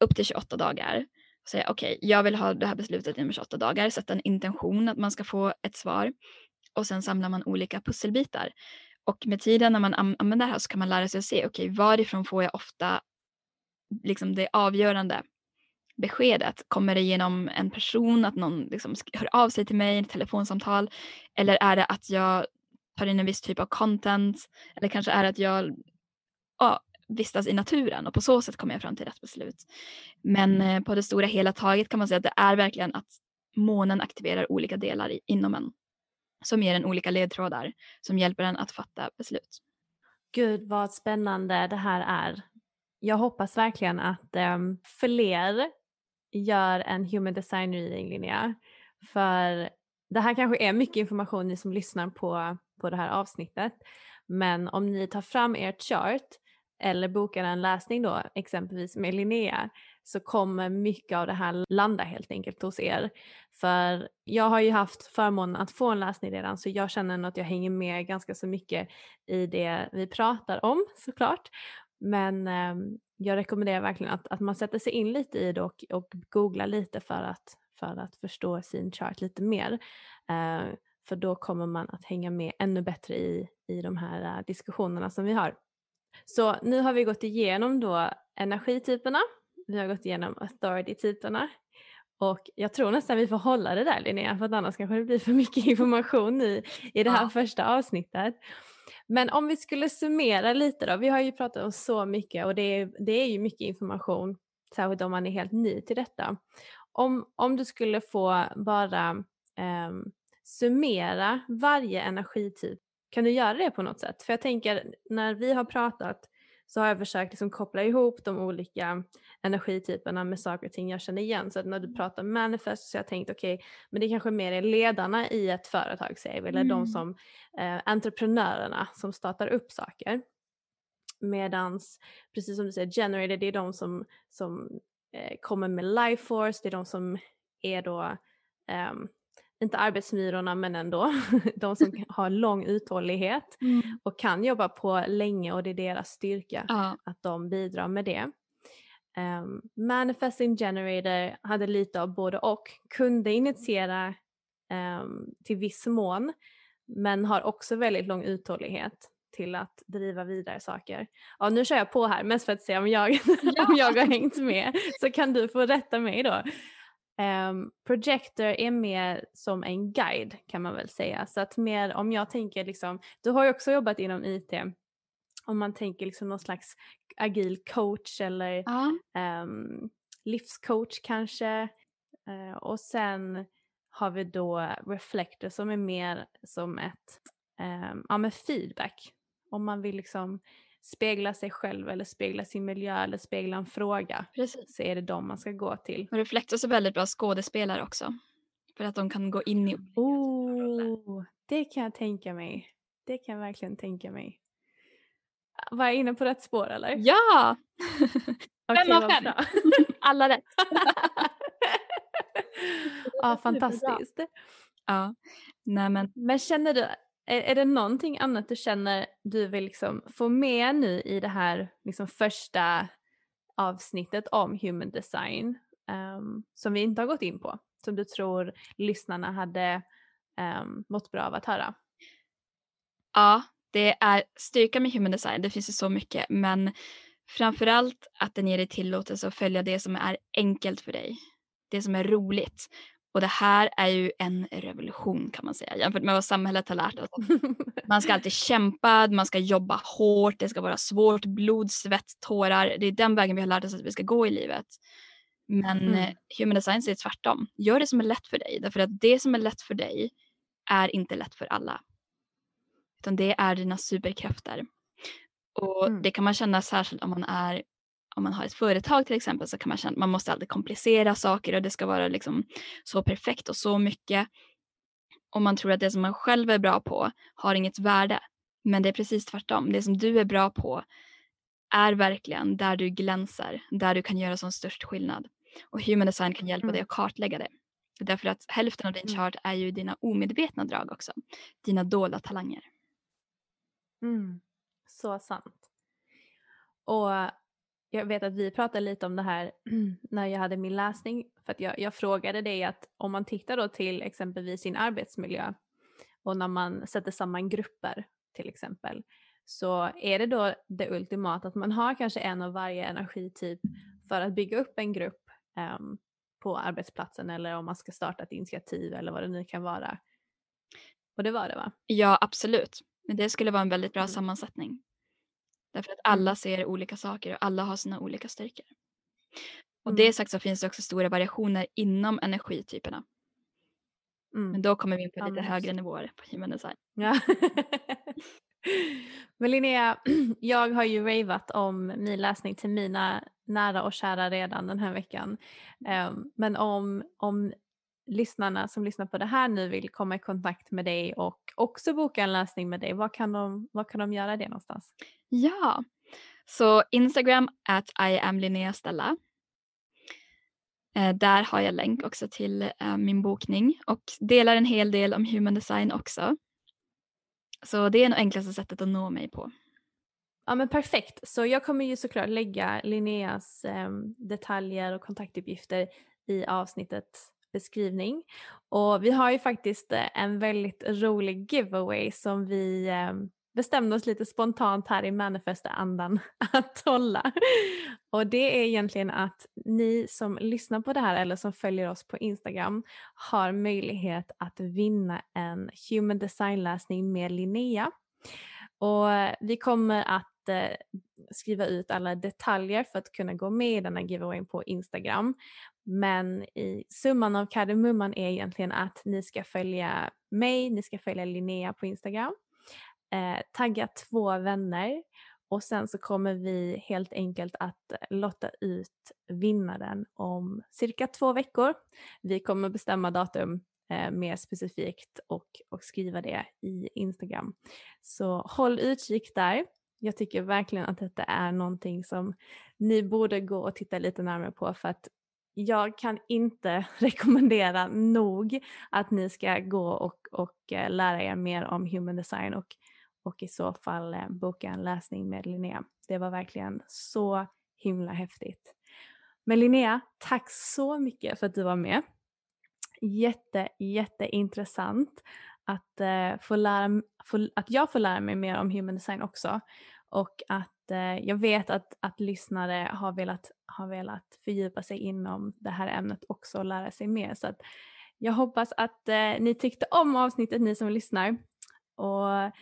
B: upp till 28 dagar. Och säga okej, jag vill ha det här beslutet inom 28 dagar. Sätta en intention att man ska få ett svar. Och sen samlar man olika pusselbitar. Och med tiden när man använder det här så kan man lära sig att se, okej varifrån får jag ofta liksom det avgörande beskedet? Kommer det genom en person, att någon liksom hör av sig till mig, ett telefonsamtal? Eller är det att jag tar in en viss typ av content? Eller kanske är det att jag ja, vistas i naturen och på så sätt kommer jag fram till rätt beslut. Men eh, på det stora hela taget kan man säga att det är verkligen att månen aktiverar olika delar i, inom en som ger en olika ledtrådar som hjälper en att fatta beslut.
A: Gud vad spännande det här är. Jag hoppas verkligen att um, fler gör en human design reading Linnea. För det här kanske är mycket information ni som lyssnar på, på det här avsnittet. Men om ni tar fram ert chart eller bokar en läsning då, exempelvis med Linnea, så kommer mycket av det här landa helt enkelt hos er. För jag har ju haft förmånen att få en läsning redan så jag känner att jag hänger med ganska så mycket i det vi pratar om såklart. Men eh, jag rekommenderar verkligen att, att man sätter sig in lite i det och, och googlar lite för att, för att förstå sin chart lite mer. Eh, för då kommer man att hänga med ännu bättre i, i de här uh, diskussionerna som vi har. Så nu har vi gått igenom då energityperna, vi har gått igenom authority-typerna och jag tror nästan vi får hålla det där Linnea för att annars kanske det blir för mycket information i, i det här ja. första avsnittet. Men om vi skulle summera lite då, vi har ju pratat om så mycket och det är, det är ju mycket information, särskilt om man är helt ny till detta. Om, om du skulle få bara um, summera varje energityp, kan du göra det på något sätt? För jag tänker när vi har pratat så har jag försökt liksom koppla ihop de olika energityperna med saker och ting jag känner igen. Så att när du pratar manifest så har jag tänkt okej, okay, men det kanske mer är ledarna i ett företag säger vi, eller mm. de som eh, entreprenörerna som startar upp saker. Medans, precis som du säger, generator, det är de som, som eh, kommer med life force, det är de som är då um, inte arbetsmyrorna men ändå, *laughs* de som har lång uthållighet mm. och kan jobba på länge och det är deras styrka ja. att de bidrar med det. Um, manifesting generator hade lite av både och, kunde initiera um, till viss mån men har också väldigt lång uthållighet till att driva vidare saker. Ja nu kör jag på här mest för att se om jag, *laughs* ja. om jag har hängt med så kan du få rätta mig då. Um, projector är mer som en guide kan man väl säga. Så att mer om jag tänker liksom, du har ju också jobbat inom IT, om man tänker liksom någon slags agil coach eller ja. um, livscoach kanske. Uh, och sen har vi då reflector som är mer som ett, um, ja med feedback. Om man vill liksom spegla sig själv eller spegla sin miljö eller spegla en fråga Precis. så är det de man ska gå till.
B: Och Reflectors är väldigt bra skådespelare också. För att de kan gå in i
A: Oh, det kan jag tänka mig. Det kan jag verkligen tänka mig. Var jag inne på rätt spår eller?
B: Ja! *laughs* fem av fem. *laughs* Alla rätt. *laughs*
A: ja, fantastiskt.
B: Ja, nej men.
A: Men känner du, är, är det någonting annat du känner du vill liksom få med nu i det här liksom första avsnittet om human design um, som vi inte har gått in på? Som du tror lyssnarna hade um, mått bra av att höra?
B: Ja, det är styrka med human design, det finns ju så mycket, men framförallt att den ger dig tillåtelse att följa det som är enkelt för dig. Det som är roligt. Och det här är ju en revolution kan man säga jämfört med vad samhället har lärt oss. Man ska alltid kämpa, man ska jobba hårt, det ska vara svårt, blod, svett, tårar. Det är den vägen vi har lärt oss att vi ska gå i livet. Men mm. Eh, human design säger tvärtom. Gör det som är lätt för dig därför att det som är lätt för dig är inte lätt för alla. Utan det är dina superkrafter. Och mm. det kan man känna särskilt om man är om man har ett företag till exempel så kan man känna att man måste alltid komplicera saker och det ska vara liksom så perfekt och så mycket. Och man tror att det som man själv är bra på har inget värde. Men det är precis tvärtom. Det som du är bra på är verkligen där du glänser, där du kan göra som störst skillnad. Och human design kan hjälpa mm. dig att kartlägga det. Därför att hälften av din mm. chart är ju dina omedvetna drag också. Dina dolda talanger.
A: Mm. Så sant. Och jag vet att vi pratade lite om det här *clears throat* när jag hade min läsning. För att jag, jag frågade dig att om man tittar då till exempelvis sin arbetsmiljö och när man sätter samman grupper till exempel. Så är det då det ultimata att man har kanske en av varje energityp för att bygga upp en grupp um, på arbetsplatsen eller om man ska starta ett initiativ eller vad det nu kan vara. Och det var det va?
B: Ja absolut. Men det skulle vara en väldigt bra mm. sammansättning. Därför att alla mm. ser olika saker och alla har sina olika styrkor. Och det mm. sagt så finns det också stora variationer inom energityperna. Mm. Men då kommer vi in på lite högre nivåer på human design.
A: Ja. *laughs* Men Linnea, *clears throat* jag har ju ravat om min läsning till mina nära och kära redan den här veckan. Um, men om, om lyssnarna som lyssnar på det här nu vill komma i kontakt med dig och också boka en läsning med dig, var kan de, var kan de göra det någonstans?
B: Ja, så Instagram at I am Linnea Stella. Eh, där har jag länk också till eh, min bokning och delar en hel del om human design också. Så det är nog enklaste sättet att nå mig på.
A: Ja men perfekt, så jag kommer ju såklart lägga Linneas eh, detaljer och kontaktuppgifter i avsnittet beskrivning. Och vi har ju faktiskt eh, en väldigt rolig giveaway som vi eh, bestämde oss lite spontant här i manifestandan *laughs* att hålla. Och det är egentligen att ni som lyssnar på det här eller som följer oss på Instagram har möjlighet att vinna en human design-läsning med Linnea. Och vi kommer att eh, skriva ut alla detaljer för att kunna gå med i denna giveaway på Instagram. Men i summan av kardemumman är egentligen att ni ska följa mig, ni ska följa Linnea på Instagram eh, tagga två vänner och sen så kommer vi helt enkelt att eh, lotta ut vinnaren om cirka två veckor. Vi kommer bestämma datum eh, mer specifikt och, och skriva det i Instagram. Så håll utkik där. Jag tycker verkligen att detta är någonting som ni borde gå och titta lite närmare på för att jag kan inte *laughs* rekommendera nog att ni ska gå och, och eh, lära er mer om human design och och i så fall eh, boka en läsning med Linnea. Det var verkligen så himla häftigt. Men Linnea, tack så mycket för att du var med. Jätte, jätteintressant att, eh, få lära, få, att jag får lära mig mer om human design också. Och att eh, jag vet att, att lyssnare har velat, har velat fördjupa sig inom det här ämnet också och lära sig mer. Så att jag hoppas att eh, ni tyckte om avsnittet, ni som lyssnar. Och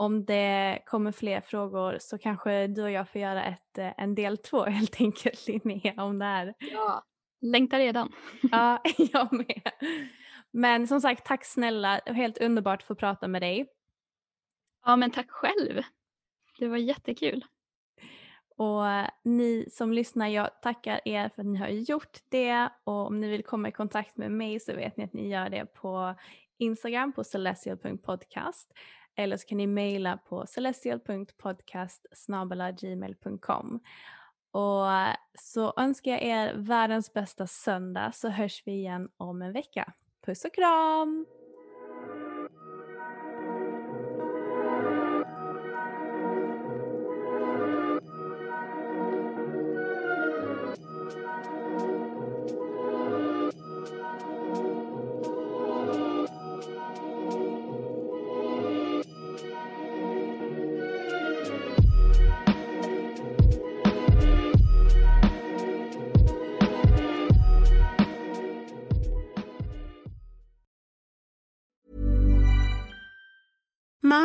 A: om det kommer fler frågor så kanske du och jag får göra ett, eh, en del två *laughs* helt enkelt Linnea om det här.
B: Ja, längtar redan.
A: ja, *laughs* jag med. Men som sagt, tack snälla. Helt underbart att få prata med dig.
B: Ja, men tack själv. Det var jättekul.
A: Och eh, ni som lyssnar, jag tackar er för att ni har gjort det och om ni vill komma i kontakt med mig så vet ni att ni gör det på Instagram på celestial.podcast eller så kan ni mejla på celestial.podcast gmail.com. Och eh, så önskar jag er världens bästa söndag så hörs vi igen om en vecka. Puss och kram!